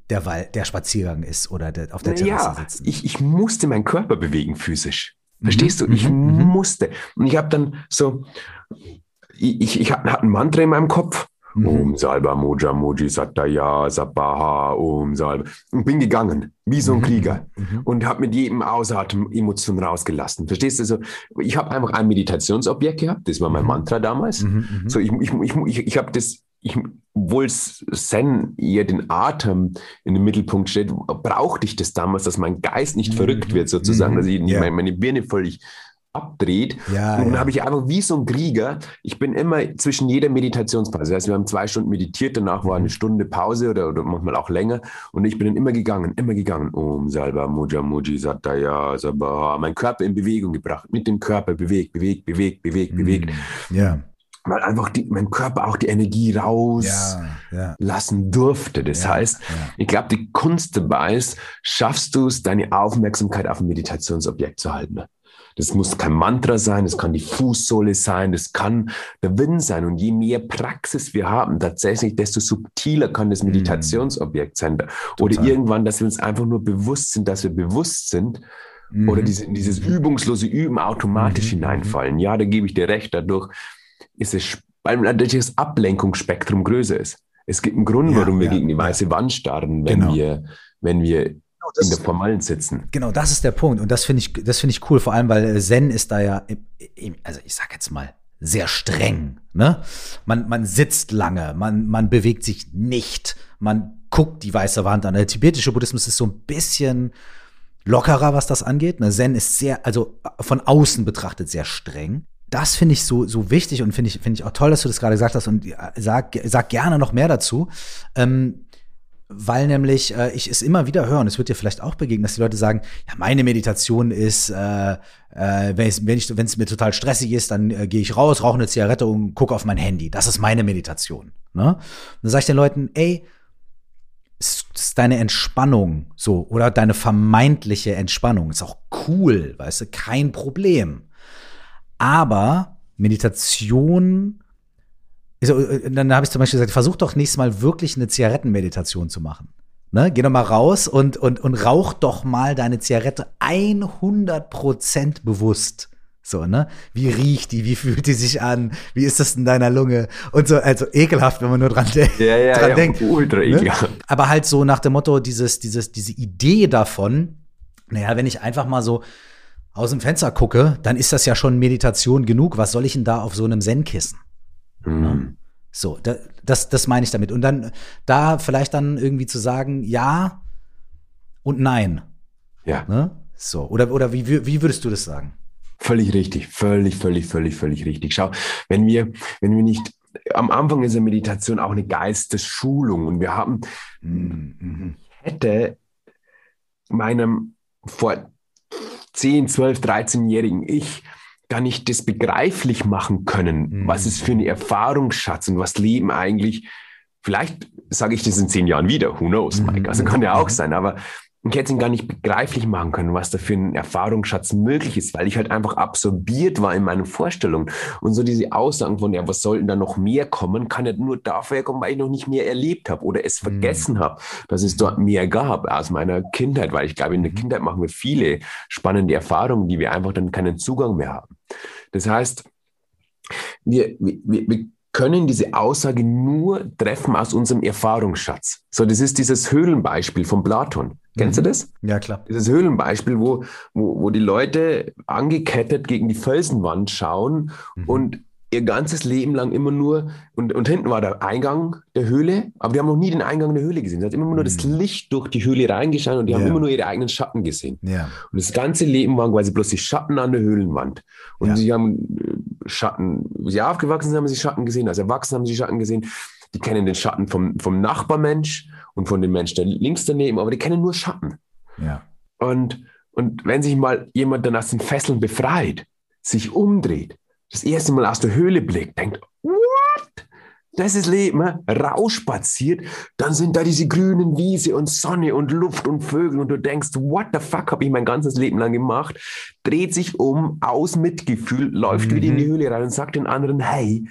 der, Wall, der Spaziergang ist oder der, auf der Terrasse ja, sitzen. Ich, ich musste meinen Körper bewegen physisch. Verstehst mhm. du? Ich mhm. mhm. musste. Und ich habe dann so, ich, ich, ich hatte ein Mantra in meinem Kopf Mhm. Om Salva Moja Moji Sataya Sabaha Om Salva. Und bin gegangen, wie so ein mhm. Krieger. Mhm. Und habe mit jedem Ausatmen Emotionen rausgelassen. Verstehst du? Also, ich habe einfach ein Meditationsobjekt gehabt. Das war mein mhm. Mantra damals. Mhm, mhm. So, ich, ich, ich, ich, ich habe das ich, obwohl Zen eher den Atem in den Mittelpunkt stellt, brauchte ich das damals, dass mein Geist nicht verrückt wird, sozusagen, dass ich yeah. meine, meine Birne völlig abdreht. Ja, und dann ja. habe ich einfach wie so ein Krieger, ich bin immer zwischen jeder Meditationspause. Das heißt, wir haben zwei Stunden meditiert, danach war eine mhm. Stunde Pause oder, oder manchmal auch länger. Und ich bin dann immer gegangen, immer gegangen. Om Salva Muja Muji Sataya Sabaha. Mein Körper in Bewegung gebracht. Mit dem Körper bewegt, bewegt, bewegt, bewegt, mhm. bewegt. Ja. Weil einfach die, mein Körper auch die Energie rauslassen ja, ja. durfte. Das heißt, ich glaube, die Kunst dabei ist, schaffst du es, deine Aufmerksamkeit auf ein Meditationsobjekt zu halten. Das muss kein Mantra sein, das kann die Fußsohle sein, das kann der Wind sein. Und je mehr Praxis wir haben, tatsächlich, desto subtiler kann das mhm. Meditationsobjekt sein. Oder Total. irgendwann, dass wir uns einfach nur bewusst sind, dass wir bewusst sind. Mhm. Oder diese, dieses übungslose Üben automatisch mhm. hineinfallen. Ja, da gebe ich dir recht. Dadurch ist es, weil natürlich das Ablenkungsspektrum größer ist. Es gibt einen Grund, ja, warum wir ja, gegen die weiße Wand starren, wenn genau. wir, wenn wir Genau, das, in der formalen sitzen. Genau, das ist der Punkt. Und das finde ich, das finde ich cool, vor allem, weil Zen ist da ja, also ich sag jetzt mal, sehr streng. Ne? Man, man sitzt lange, man, man bewegt sich nicht, man guckt die weiße Wand an. Der tibetische Buddhismus ist so ein bisschen lockerer, was das angeht. Ne? Zen ist sehr, also von außen betrachtet sehr streng. Das finde ich so, so wichtig und finde ich, finde ich auch toll, dass du das gerade gesagt hast und sag, sag gerne noch mehr dazu. Ähm, weil nämlich äh, ich es immer wieder höre, und es wird dir vielleicht auch begegnen, dass die Leute sagen, ja, meine Meditation ist, äh, äh, wenn es wenn mir total stressig ist, dann äh, gehe ich raus, rauche eine Zigarette und gucke auf mein Handy. Das ist meine Meditation. Ne? Dann sage ich den Leuten, ey, ist, ist deine Entspannung so oder deine vermeintliche Entspannung ist auch cool, weißt du, kein Problem. Aber Meditation dann habe ich zum Beispiel gesagt, versuch doch nächstes Mal wirklich eine Zigarettenmeditation zu machen. Ne? Geh doch mal raus und, und, und rauch doch mal deine Zigarette 100% bewusst. So, ne? Wie riecht die? Wie fühlt die sich an? Wie ist das in deiner Lunge? Und so, also ekelhaft, wenn man nur dran, de ja, ja, dran ja, denkt. Ultra ne? Aber halt so nach dem Motto, dieses, dieses, diese Idee davon, naja, wenn ich einfach mal so aus dem Fenster gucke, dann ist das ja schon Meditation genug. Was soll ich denn da auf so einem Zen-Kissen? Mhm. So, da, das, das meine ich damit. Und dann da vielleicht dann irgendwie zu sagen, ja und nein. Ja. Ne? So, oder, oder wie, wie würdest du das sagen? Völlig richtig, völlig, völlig, völlig, völlig richtig. Schau, wenn wir, wenn wir nicht am Anfang ist eine Meditation auch eine Geistesschulung und wir haben, Mhm. hätte meinem vor 10, 12, 13-jährigen Ich gar nicht das begreiflich machen können, Mhm. was ist für eine Erfahrungsschatz und was Leben eigentlich, vielleicht sage ich das in zehn Jahren wieder, who knows, Mhm. Mike, also kann ja auch Mhm. sein, aber ich hätte es ihn gar nicht begreiflich machen können, was da für ein Erfahrungsschatz möglich ist, weil ich halt einfach absorbiert war in meinen Vorstellungen. Und so diese Aussagen von, ja, was soll denn da noch mehr kommen, kann ja nur dafür kommen, weil ich noch nicht mehr erlebt habe oder es Mhm. vergessen habe, dass es dort mehr gab aus meiner Kindheit, weil ich glaube, in der Mhm. Kindheit machen wir viele spannende Erfahrungen, die wir einfach dann keinen Zugang mehr haben. Das heißt, wir, wir, wir können diese Aussage nur treffen aus unserem Erfahrungsschatz. So, das ist dieses Höhlenbeispiel von Platon. Kennst Mhm. du das? Ja, klar. Dieses Höhlenbeispiel, wo, wo, wo die Leute angekettet gegen die Felsenwand schauen Mhm. und ihr ganzes Leben lang immer nur, und, und hinten war der Eingang der Höhle, aber die haben noch nie den Eingang der Höhle gesehen. Sie hat immer nur das Mhm. Licht durch die Höhle reingeschaut und die haben Ja. immer nur ihre eigenen Schatten gesehen. Ja. Und das ganze Leben waren quasi bloß die Schatten an der Höhlenwand. Und Ja. sie haben äh, Schatten, wie sie aufgewachsen sind, haben sie Schatten gesehen, als Erwachsene haben sie Schatten gesehen. Die kennen den Schatten vom, vom Nachbarmensch und von dem Mensch, der links daneben, aber die kennen nur Schatten. Ja. Und, und wenn sich mal jemand dann aus den Fesseln befreit, sich umdreht, das erste Mal aus der Höhle blickt, denkt, what? Das ist Leben, ne? rausspaziert, dann sind da diese grünen Wiese und Sonne und Luft und Vögel und du denkst, what the fuck habe ich mein ganzes Leben lang gemacht? Dreht sich um, aus Mitgefühl, läuft Mhm. wieder in die Höhle rein und sagt den anderen, hey,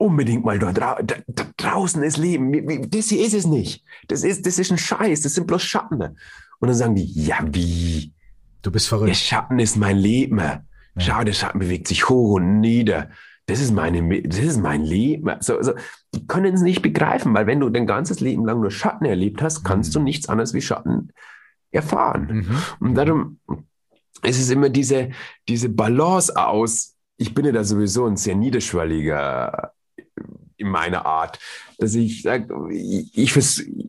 unbedingt mal dort drau da, da draußen ist Leben. Das hier ist es nicht. Das ist, das ist ein Scheiß, das sind bloß Schatten. Und dann sagen die, ja, wie? Du bist Der verrückt. Schatten ist mein Leben. Schau, der Schatten bewegt sich hoch und nieder. Das ist, meine, das ist mein Leben. So, also, die können es nicht begreifen, weil wenn du dein ganzes Leben lang nur Schatten erlebt hast, kannst Mhm. du nichts anderes wie Schatten erfahren. Mhm. Und darum ist es immer diese, diese Balance aus, ich bin ja da sowieso ein sehr niederschwelliger in meiner Art, dass ich sage, ich,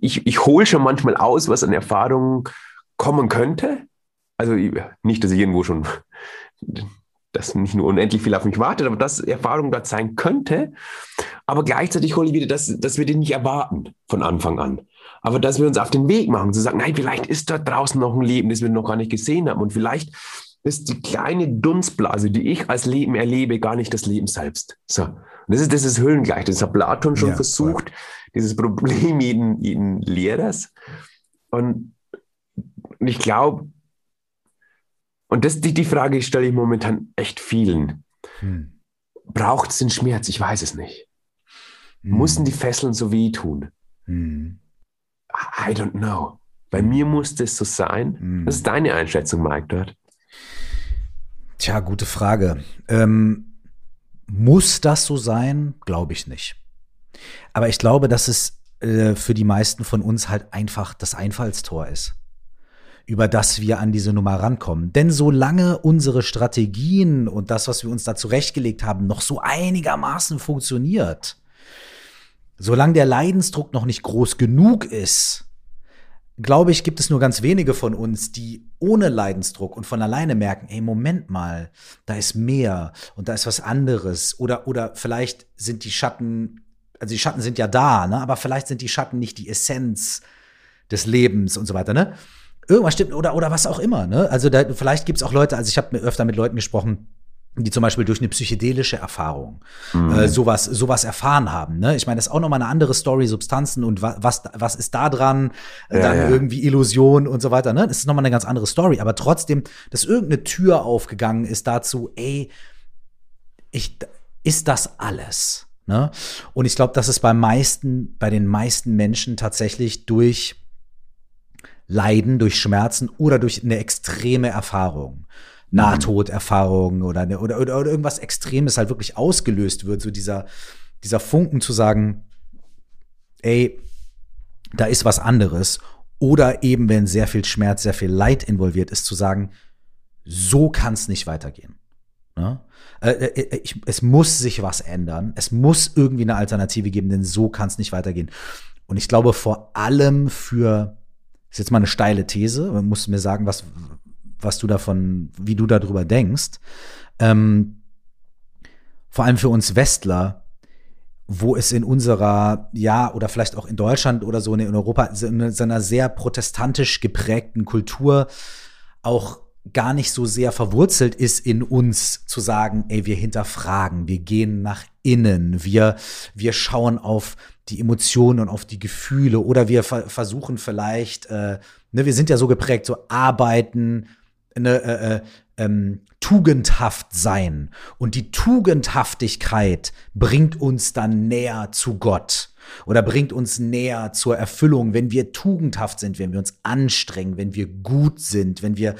ich, ich, hole schon manchmal aus, was an Erfahrungen kommen könnte. Also ich- nicht, dass ich irgendwo schon, dass nicht nur unendlich viel auf mich wartet, aber dass Erfahrung dort sein könnte. Aber gleichzeitig hole ich wieder, dass, dass wir den nicht erwarten von Anfang an. Aber dass wir uns auf den Weg machen, zu sagen, nein, vielleicht ist dort draußen noch ein Leben, das wir noch gar nicht gesehen haben. Und vielleicht ist die kleine Dunstblase, die ich als Leben erlebe, gar nicht das Leben selbst. So. Und das ist, das ist Höhlengleich. Das hat Platon schon Ja, versucht, dieses Problem jeden, jeden Lehrers. Und, ich glaube, und das die, die Frage stelle ich momentan echt vielen. Hm. Braucht es den Schmerz? Ich weiß es nicht. Hm. Mussten die Fesseln so wehtun? Hm. I don't know. Bei mir muss das so sein. Hm. Was ist deine Einschätzung, Mike, dort? Tja, gute Frage. Ähm, muss das so sein? Glaube ich nicht. Aber ich glaube, dass es äh, für die meisten von uns halt einfach das Einfallstor ist, über das wir an diese Nummer rankommen. Denn solange unsere Strategien und das, was wir uns da zurechtgelegt haben, noch so einigermaßen funktioniert, solange der Leidensdruck noch nicht groß genug ist, glaube ich, gibt es nur ganz wenige von uns, die ohne Leidensdruck und von alleine merken, ey, Moment mal, da ist mehr und da ist was anderes. Oder, oder vielleicht sind die Schatten, also die Schatten sind ja da, ne? aber vielleicht sind die Schatten nicht die Essenz des Lebens und so weiter, ne? Irgendwas stimmt, oder, oder was auch immer, ne? Also da, vielleicht gibt es auch Leute, also ich habe öfter mit Leuten gesprochen, die zum Beispiel durch eine psychedelische Erfahrung Mhm. äh, sowas, sowas erfahren haben. Ne? Ich meine, das ist auch nochmal eine andere Story, Substanzen und wa was, was ist da dran, Ja, dann ja. irgendwie Illusion und so weiter. Ne? Das ist nochmal eine ganz andere Story. Aber trotzdem, dass irgendeine Tür aufgegangen ist dazu, ey, ich, ist das alles? Ne? Und ich glaube, dass es bei meisten, bei den meisten Menschen tatsächlich durch Leiden, durch Schmerzen oder durch eine extreme Erfahrung, Nahtoderfahrung oder, eine, oder, oder, oder irgendwas Extremes halt wirklich ausgelöst wird, so dieser, dieser Funken zu sagen, ey, da ist was anderes. Oder eben, wenn sehr viel Schmerz, sehr viel Leid involviert ist, zu sagen, so kann es nicht weitergehen. Ne? Äh, äh, ich, es muss sich was ändern. Es muss irgendwie eine Alternative geben, denn so kann es nicht weitergehen. Und ich glaube vor allem für, ist jetzt mal eine steile These, man muss mir sagen, was, was du davon, wie du darüber denkst. Ähm, vor allem für uns Westler wo es in unserer, ja, oder vielleicht auch in Deutschland oder so in Europa, in so einer sehr protestantisch geprägten Kultur auch gar nicht so sehr verwurzelt ist in uns zu sagen, ey, wir hinterfragen, wir gehen nach innen, wir, wir schauen auf die Emotionen und auf die Gefühle oder wir ver versuchen vielleicht, äh, ne, wir sind ja so geprägt, so arbeiten, ne, äh, äh, ähm, tugendhaft sein. Und die Tugendhaftigkeit bringt uns dann näher zu Gott oder bringt uns näher zur Erfüllung, wenn wir tugendhaft sind, wenn wir uns anstrengen, wenn wir gut sind, wenn wir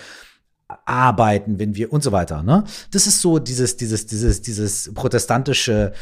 arbeiten, wenn wir und so weiter. Ne? Das ist so dieses, dieses, dieses, dieses protestantische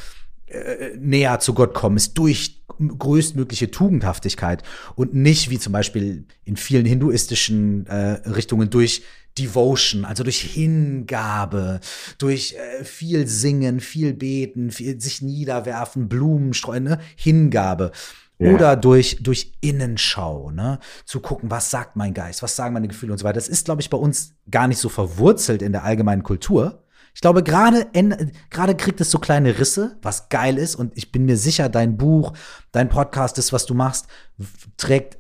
äh, näher zu Gott kommen, ist durch größtmögliche Tugendhaftigkeit und nicht wie zum Beispiel in vielen hinduistischen äh, Richtungen durch Devotion, also durch Hingabe, durch äh, viel Singen, viel Beten, viel sich niederwerfen, Blumen streuen, ne? Hingabe. Ja. Oder durch, durch Innenschau, ne? Zu gucken, was sagt mein Geist, was sagen meine Gefühle und so weiter. Das ist, glaube ich, bei uns gar nicht so verwurzelt in der allgemeinen Kultur. Ich glaube, gerade gerade kriegt es so kleine Risse, was geil ist. Und ich bin mir sicher, dein Buch, dein Podcast, das, was du machst, trägt,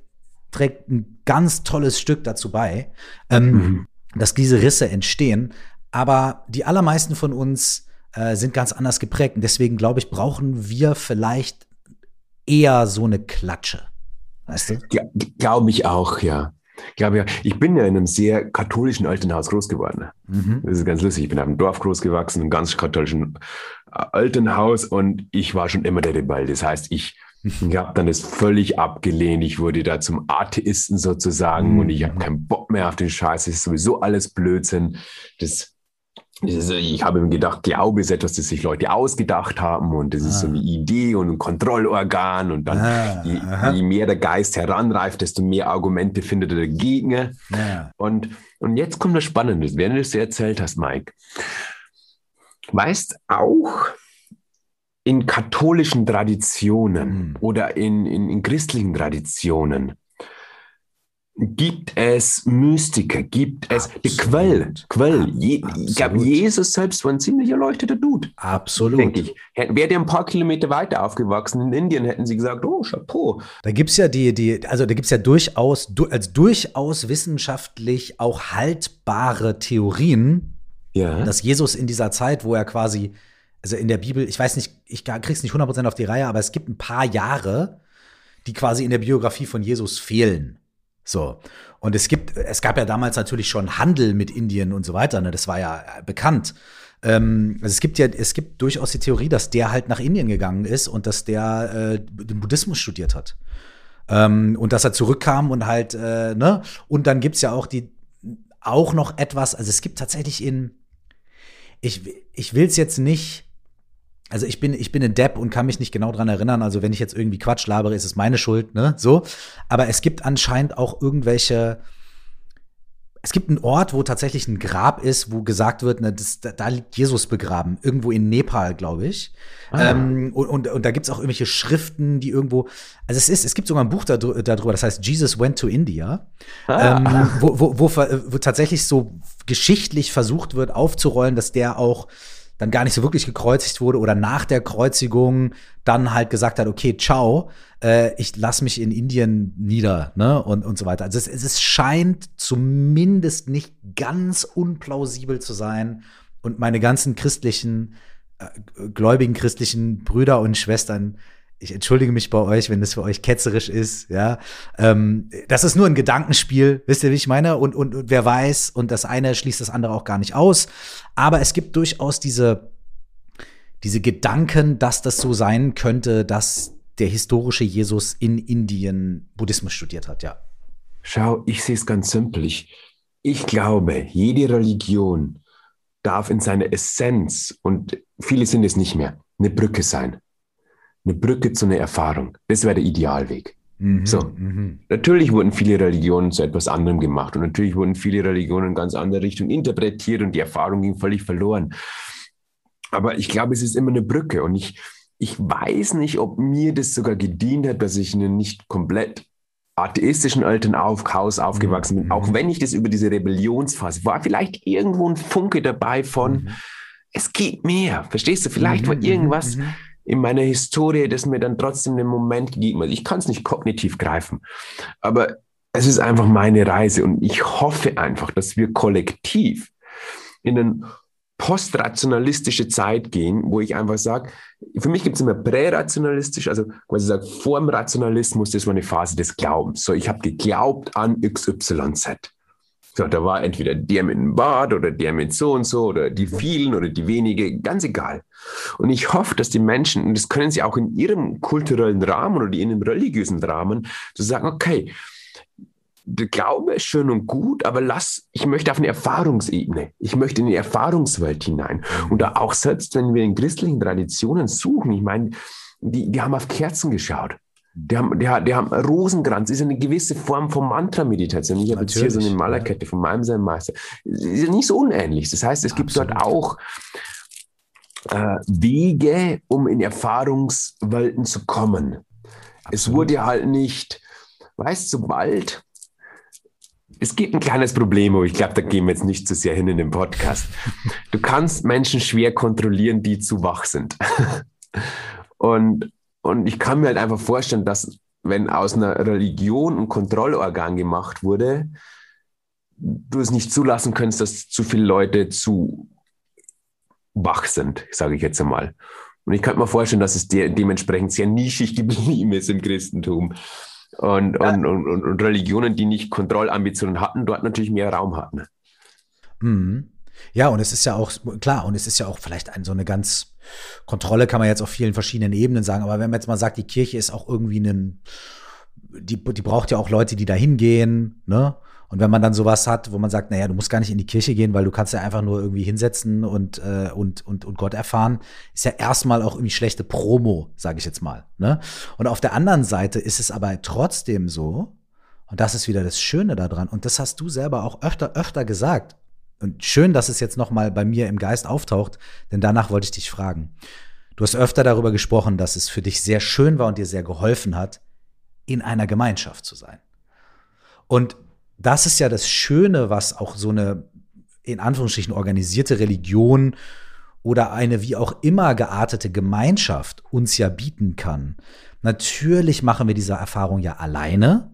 trägt ein ganz tolles Stück dazu bei, ähm, mhm. Dass diese Risse entstehen. Aber die allermeisten von uns äh, sind ganz anders geprägt. Und deswegen, glaube ich, brauchen wir vielleicht eher so eine Klatsche. Weißt du? Ja, glaube ich auch, ja. Ich glaube ja, ich bin ja in einem sehr katholischen alten Haus groß geworden. Mhm. Das ist ganz lustig. Ich bin auf einem Dorf groß gewachsen, einem ganz katholischen äh, alten Haus und ich war schon immer der Rebell. Das heißt, ich, ich habe dann das völlig abgelehnt. Ich wurde da zum Atheisten sozusagen mhm. und ich habe keinen Bock mehr auf den Scheiß. Es ist sowieso alles Blödsinn. Das ich habe mir gedacht, Glaube ist etwas, das sich Leute ausgedacht haben und das ah. ist so ah. eine Idee und ein Kontrollorgan und dann ah, je, je, mehr der Geist heranreift, desto mehr Argumente findet er dagegen. Ja. Und, und jetzt kommt das Spannende, während du es erzählt hast, Mike. Weißt auch, in katholischen Traditionen hm. oder in, in, in christlichen Traditionen gibt es Mystiker, gibt es Absolut. Quell, Quell. Je, ich glaube, Jesus selbst war ein ziemlich erleuchteter Dude. Absolut. Denke ich. Wäre der ein paar Kilometer weiter aufgewachsen in Indien, hätten sie gesagt, oh, Chapeau. Da gibt es ja die, die, also da gibt es ja durchaus, als durchaus wissenschaftlich auch haltbare Theorien, ja. dass Jesus in dieser Zeit, wo er quasi, also in der Bibel, ich weiß nicht, ich krieg's nicht 100% auf die Reihe, aber es gibt ein paar Jahre, die quasi in der Biografie von Jesus fehlen. So. Und es gibt, es gab ja damals natürlich schon Handel mit Indien und so weiter, ne? Das war ja äh, bekannt. Ähm, also es gibt ja, es gibt durchaus die Theorie, dass der halt nach Indien gegangen ist und dass der äh, den Buddhismus studiert hat. Ähm, und dass er zurückkam und halt, äh, ne? Und dann gibt's ja auch die, auch noch etwas, also es gibt tatsächlich in, ich, ich will es jetzt nicht also ich bin, ich bin ein Depp und kann mich nicht genau dran erinnern. Also wenn ich jetzt irgendwie Quatsch labere, ist es meine Schuld, ne? So. Aber es gibt anscheinend auch irgendwelche. Es gibt einen Ort, wo tatsächlich ein Grab ist, wo gesagt wird, ne, das, da, liegt Jesus begraben. Irgendwo in Nepal, glaube ich. Ah. Ähm, und, und, und da gibt's auch irgendwelche Schriften, die irgendwo. Also es ist, es gibt sogar ein Buch darüber, das heißt Jesus Went to India, ah. ähm, wo, wo, wo, wo tatsächlich so geschichtlich versucht wird aufzurollen, dass der auch dann gar nicht so wirklich gekreuzigt wurde oder nach der Kreuzigung dann halt gesagt hat, okay, ciao, äh, ich lass mich in Indien nieder, ne, und, und so weiter. Also es, es scheint zumindest nicht ganz unplausibel zu sein und meine ganzen christlichen, äh, gläubigen christlichen Brüder und Schwestern ich entschuldige mich bei euch, wenn das für euch ketzerisch ist, ja. Ähm, das ist nur ein Gedankenspiel, wisst ihr, wie ich meine? Und, und, und wer weiß, und das eine schließt das andere auch gar nicht aus. Aber es gibt durchaus diese, diese Gedanken, dass das so sein könnte, dass der historische Jesus in Indien Buddhismus studiert hat, ja. Schau, ich sehe es ganz simpel. Ich, ich glaube, jede Religion darf in seiner Essenz, und viele sind es nicht mehr, eine Brücke sein eine Brücke zu einer Erfahrung. Das wäre der Idealweg. Mhm, so. Mhm. Natürlich wurden viele Religionen zu etwas anderem gemacht und natürlich wurden viele Religionen in ganz andere Richtung interpretiert und die Erfahrung ging völlig verloren. Aber ich glaube, es ist immer eine Brücke und ich, ich weiß nicht, ob mir das sogar gedient hat, dass ich in einem nicht komplett atheistischen alten Haus aufgewachsen bin, mhm. auch wenn ich das über diese Rebellionsphase war, vielleicht irgendwo ein Funke dabei von, mhm. es geht mehr, verstehst du? Vielleicht war mhm, irgendwas, mhm, in meiner Historie, das mir dann trotzdem den Moment gegeben hat. Ich kann es nicht kognitiv greifen, aber es ist einfach meine Reise und ich hoffe einfach, dass wir kollektiv in einen postrationalistische Zeit gehen, wo ich einfach sage, für mich gibt es immer prärationalistisch, also quasi sage, vor dem Rationalismus, das war eine Phase des Glaubens. So, ich habe geglaubt an XYZ. So, da war entweder der mit dem Bart oder der mit so und so oder die vielen oder die wenige, ganz egal. Und ich hoffe, dass die Menschen, und das können sie auch in ihrem kulturellen Rahmen oder in ihrem religiösen Rahmen, zu sagen, okay, der Glaube ist schön und gut, aber lass, ich möchte auf eine Erfahrungsebene. Ich möchte in die Erfahrungswelt hinein. Und da auch selbst, wenn wir in christlichen Traditionen suchen, ich meine, die, die haben auf Kerzen geschaut. Die haben, die, die haben Rosenkranz, ist eine gewisse Form von Mantra-Meditation. Ich habe jetzt hier so eine Malerkette von meinem Meister. Ist ja nicht so unähnlich. Das heißt, es gibt Absolut. dort auch äh, Wege, um in Erfahrungswelten zu kommen. Absolut. Es wurde halt nicht, weißt du, sobald es gibt ein kleines Problem, aber ich glaube, da gehen wir jetzt nicht zu sehr hin in den Podcast. Du kannst Menschen schwer kontrollieren, die zu wach sind. Und, und ich kann mir halt einfach vorstellen, dass wenn aus einer Religion ein Kontrollorgan gemacht wurde, du es nicht zulassen könntest, dass zu viele Leute zu wach sind, sage ich jetzt einmal. Und ich könnte mir vorstellen, dass es de dementsprechend sehr nischig geblieben ist im Christentum. Und, ja. und, und, und, Religionen, die nicht Kontrollambitionen hatten, dort natürlich mehr Raum hatten. Mhm. Ja, und es ist ja auch, klar, und es ist ja auch vielleicht ein, so eine ganz, Kontrolle kann man jetzt auf vielen verschiedenen Ebenen sagen, aber wenn man jetzt mal sagt, die Kirche ist auch irgendwie ein, die, die braucht ja auch Leute, die da hingehen, ne? Und wenn man dann sowas hat, wo man sagt, naja, du musst gar nicht in die Kirche gehen, weil du kannst ja einfach nur irgendwie hinsetzen und, äh, und, und, und Gott erfahren, ist ja erstmal auch irgendwie schlechte Promo, sage ich jetzt mal. Ne? Und auf der anderen Seite ist es aber trotzdem so, und das ist wieder das Schöne daran, und das hast du selber auch öfter, öfter gesagt. Und schön, dass es jetzt nochmal bei mir im Geist auftaucht, denn danach wollte ich dich fragen. Du hast öfter darüber gesprochen, dass es für dich sehr schön war und dir sehr geholfen hat, in einer Gemeinschaft zu sein. Und das ist ja das Schöne, was auch so eine in Anführungsstrichen organisierte Religion oder eine wie auch immer geartete Gemeinschaft uns ja bieten kann. Natürlich machen wir diese Erfahrung ja alleine,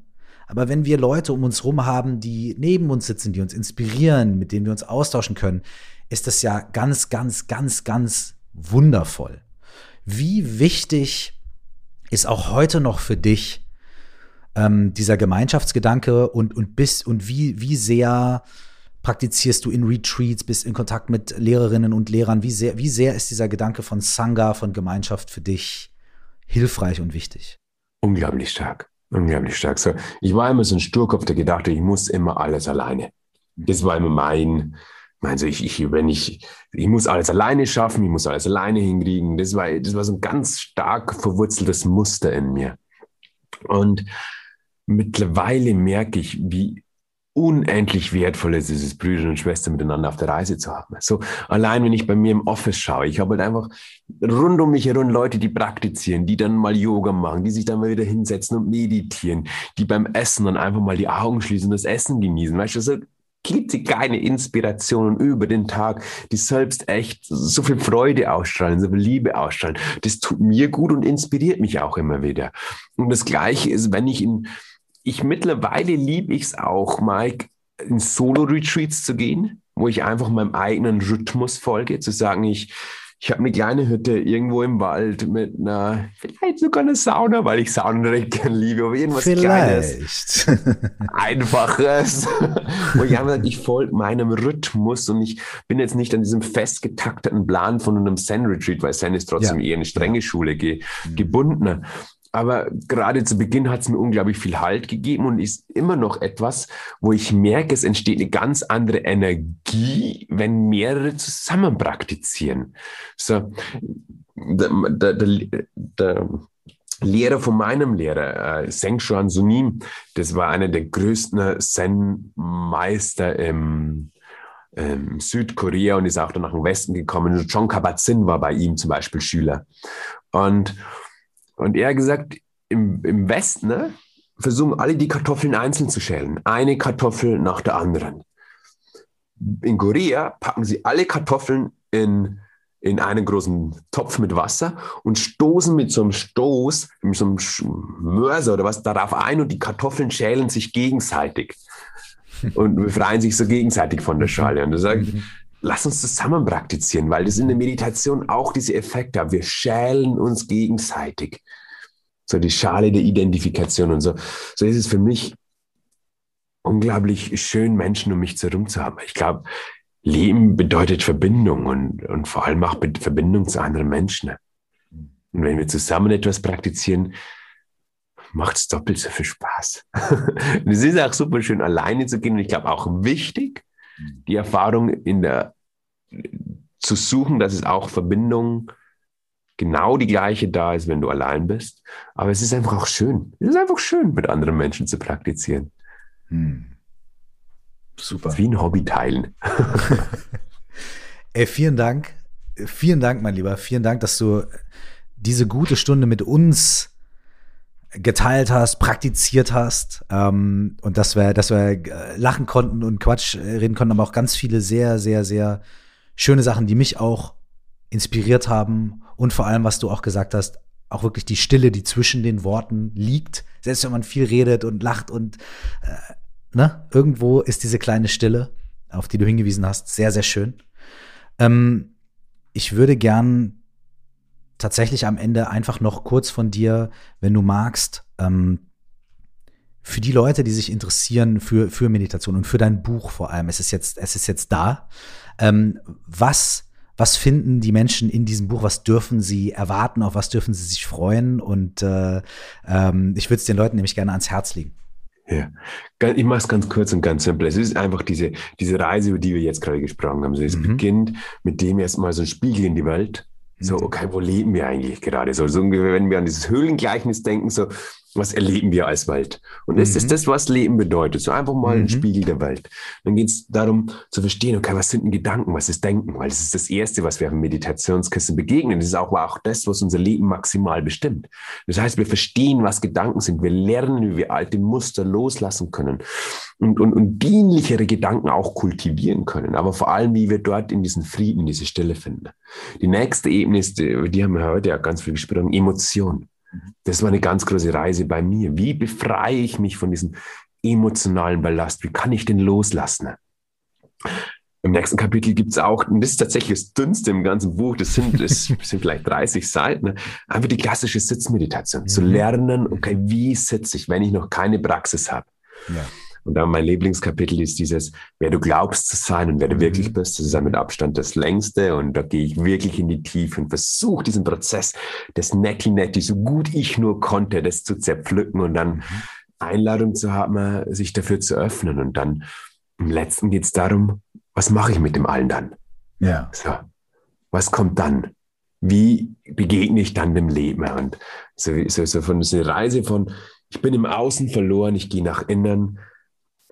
aber wenn wir Leute um uns herum haben, die neben uns sitzen, die uns inspirieren, mit denen wir uns austauschen können, ist das ja ganz, ganz, ganz, ganz wundervoll. Wie wichtig ist auch heute noch für dich ähm, dieser Gemeinschaftsgedanke und, und bist und wie, wie sehr praktizierst du in Retreats, bist in Kontakt mit Lehrerinnen und Lehrern? Wie sehr, wie sehr ist dieser Gedanke von Sangha, von Gemeinschaft für dich hilfreich und wichtig? Unglaublich stark. Unglaublich stark. So, ich war immer so ein Sturkopf, der gedacht ich muss immer alles alleine. Das war immer mein, also ich, ich, wenn ich, ich muss alles alleine schaffen, ich muss alles alleine hinkriegen. Das war, das war so ein ganz stark verwurzeltes Muster in mir. Und mittlerweile merke ich, wie unendlich wertvoll ist, es Brüder und Schwestern miteinander auf der Reise zu haben. So allein, wenn ich bei mir im Office schaue, ich habe halt einfach rund um mich herum Leute, die praktizieren, die dann mal Yoga machen, die sich dann mal wieder hinsetzen und meditieren, die beim Essen dann einfach mal die Augen schließen und das Essen genießen. Weißt du, so klitzekleine Inspirationen über den Tag, die selbst echt so viel Freude ausstrahlen, so viel Liebe ausstrahlen. Das tut mir gut und inspiriert mich auch immer wieder. Und das Gleiche ist, wenn ich in ich mittlerweile liebe ich es auch, Mike, in Solo-Retreats zu gehen, wo ich einfach meinem eigenen Rhythmus folge, zu sagen, ich, ich habe eine kleine Hütte irgendwo im Wald mit einer, vielleicht sogar eine Sauna, weil ich Saunen recht gerne liebe, aber irgendwas vielleicht. Kleines, Einfaches, wo ich einfach ich folge meinem Rhythmus und ich bin jetzt nicht an diesem festgetakteten Plan von einem Zen-Retreat, weil Zen ist trotzdem ja. eher eine strenge. Schule ge mhm. gebunden. Aber gerade zu Beginn hat es mir unglaublich viel Halt gegeben und ist immer noch etwas, wo ich merke, es entsteht eine ganz andere Energie, wenn mehrere zusammen praktizieren. So, der, der, der, der Lehrer von meinem Lehrer, äh, Seng Shuan Sunim, das war einer der größten Zen-Meister im, ähm, Südkorea und ist auch dann nach dem Westen gekommen. John Kabat-Zinn war bei ihm zum Beispiel Schüler. Und und er hat gesagt, im, im Westen ne, versuchen alle die Kartoffeln einzeln zu schälen. Eine Kartoffel nach der anderen. In Korea packen sie alle Kartoffeln in, in einen großen Topf mit Wasser und stoßen mit so einem Stoß, mit so einem Mörser oder was darauf ein und die Kartoffeln schälen sich gegenseitig und befreien sich so gegenseitig von der Schale. Und da sage ich, lass uns zusammen praktizieren, weil das in der Meditation auch diese Effekte hat. Wir schälen uns gegenseitig. So die Schale der Identifikation und so. So ist es für mich unglaublich schön, Menschen um mich herum zu haben. Ich glaube, Leben bedeutet Verbindung und, und vor allem auch Verbindung zu anderen Menschen. Und wenn wir zusammen etwas praktizieren, macht es doppelt so viel Spaß. es ist auch super schön, alleine zu gehen. Und ich glaube auch wichtig, die Erfahrung in der, zu suchen, dass es auch Verbindung genau die gleiche da ist, wenn du allein bist. Aber es ist einfach auch schön. Es ist einfach schön, mit anderen Menschen zu praktizieren. Hm. Super. Wie ein Hobby teilen. Ey, vielen Dank. Vielen Dank, mein Lieber. Vielen Dank, dass du diese gute Stunde mit uns geteilt hast, praktiziert hast ähm, und dass wir, dass wir äh, lachen konnten und Quatsch reden konnten, aber auch ganz viele sehr, sehr, sehr schöne Sachen, die mich auch inspiriert haben und vor allem, was du auch gesagt hast, auch wirklich die Stille, die zwischen den Worten liegt. Selbst wenn man viel redet und lacht und äh, ne, irgendwo ist diese kleine Stille, auf die du hingewiesen hast, sehr, sehr schön. Ähm, ich würde gern tatsächlich am Ende einfach noch kurz von dir, wenn du magst, ähm, für die Leute, die sich interessieren für, für Meditation und für dein Buch vor allem, es ist jetzt, es ist jetzt da. Ähm, was, was finden die Menschen in diesem Buch? Was dürfen sie erwarten? Auf was dürfen sie sich freuen? Und äh, ähm, ich würde es den Leuten nämlich gerne ans Herz legen. Ja, ich mache es ganz kurz und ganz simpel. Es ist einfach diese, diese Reise, über die wir jetzt gerade gesprochen haben. Also es mhm. beginnt mit dem erstmal so ein Spiegel in die Welt. So, mhm. okay, wo leben wir eigentlich gerade? So, so ungefähr, wenn wir an dieses Höhlengleichnis denken, so, was erleben wir als Welt? Und das mhm. ist das, was Leben bedeutet. So einfach mal mhm. ein Spiegel der Welt. Dann geht es darum zu verstehen, okay, was sind denn Gedanken, was ist Denken? Weil das ist das Erste, was wir auf Meditationskissen begegnen. Das ist auch, auch das, was unser Leben maximal bestimmt. Das heißt, wir verstehen, was Gedanken sind. Wir lernen, wie wir alte Muster loslassen können und, und, und dienlichere Gedanken auch kultivieren können. Aber vor allem, wie wir dort in diesen Frieden, diese Stille finden. Die nächste Ebene ist, die haben wir heute ja ganz viel gesprochen, Emotion. Das war eine ganz große Reise bei mir. Wie befreie ich mich von diesem emotionalen Ballast? Wie kann ich den loslassen? Im nächsten Kapitel gibt es auch, und das ist tatsächlich das dünnste im ganzen Buch, das sind, das sind vielleicht 30 Seiten, ne? einfach die klassische Sitzmeditation. Mhm. Zu lernen, okay, wie sitze ich, wenn ich noch keine Praxis habe. Ja. Und dann mein Lieblingskapitel ist dieses, wer du glaubst zu sein und wer du mhm. wirklich bist. Das ist dann mit Abstand das längste. Und da gehe ich wirklich in die Tiefe und versuche diesen Prozess des Netti-Netti, so gut ich nur konnte, das zu zerpflücken und dann mhm. Einladung zu haben, sich dafür zu öffnen. Und dann im letzten geht es darum, was mache ich mit dem allen dann? Ja. So, was kommt dann? Wie begegne ich dann dem Leben? Und so, so, so von so eine Reise von, ich bin im Außen verloren, ich gehe nach innen,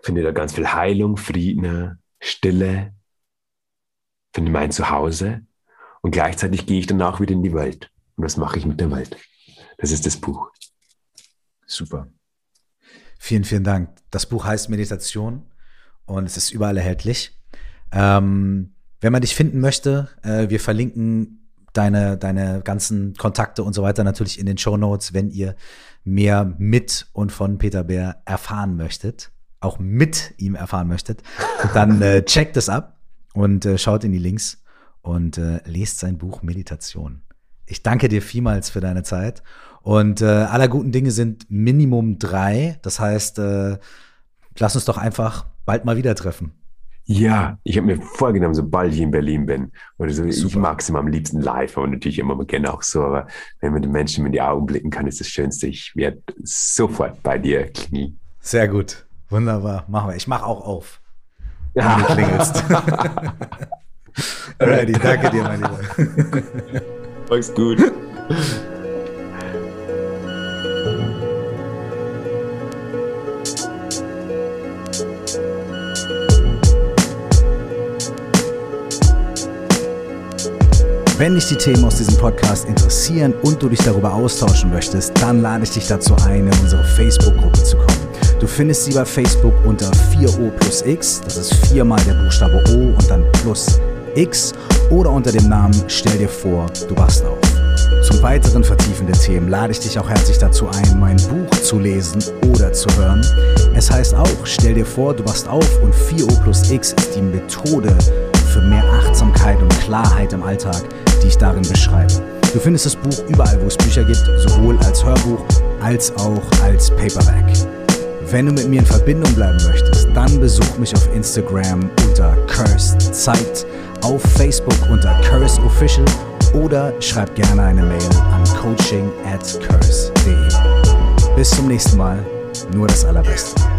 finde da ganz viel Heilung, Frieden, Stille, finde mein Zuhause und gleichzeitig gehe ich danach wieder in die Welt. Und was mache ich mit der Welt? Das ist das Buch. Super. Vielen, vielen Dank. Das Buch heißt Meditation und es ist überall erhältlich. Ähm, wenn man dich finden möchte, äh, wir verlinken deine, deine ganzen Kontakte und so weiter natürlich in den Show Notes, wenn ihr mehr mit und von Peter Bär erfahren möchtet auch mit ihm erfahren möchtet, dann äh, checkt es ab und äh, schaut in die Links und äh, lest sein Buch Meditation. Ich danke dir vielmals für deine Zeit und äh, aller guten Dinge sind Minimum drei. Das heißt, äh, lass uns doch einfach bald mal wieder treffen. Ja, ich habe mir vorgenommen, sobald ich in Berlin bin, oder so, ich mag es immer am liebsten live, aber natürlich immer gerne auch so, aber wenn man den Menschen in die Augen blicken kann, ist das Schönste. Ich werde sofort bei dir klingeln. Sehr gut. Wunderbar, machen wir. Ich mache auch auf. Ja. Wenn du klingelst. Alrighty, danke dir, mein Lieber. Mach's gut. Wenn dich die Themen aus diesem Podcast interessieren und du dich darüber austauschen möchtest, dann lade ich dich dazu ein, in unsere Facebook-Gruppe zu kommen. Du findest sie bei Facebook unter 4O plus X, das ist viermal der Buchstabe O und dann plus X oder unter dem Namen Stell dir vor, du wachst auf. Zum weiteren vertiefende Themen lade ich dich auch herzlich dazu ein, mein Buch zu lesen oder zu hören. Es heißt auch, stell dir vor, du wachst auf und 4O plus X ist die Methode für mehr Achtsamkeit und Klarheit im Alltag, die ich darin beschreibe. Du findest das Buch überall, wo es Bücher gibt, sowohl als Hörbuch als auch als Paperback. Wenn du mit mir in Verbindung bleiben möchtest, dann besuch mich auf Instagram unter Cursed Zeit, auf Facebook unter Curse Official oder schreib gerne eine Mail an coaching at curse.de. Bis zum nächsten Mal, nur das Allerbeste.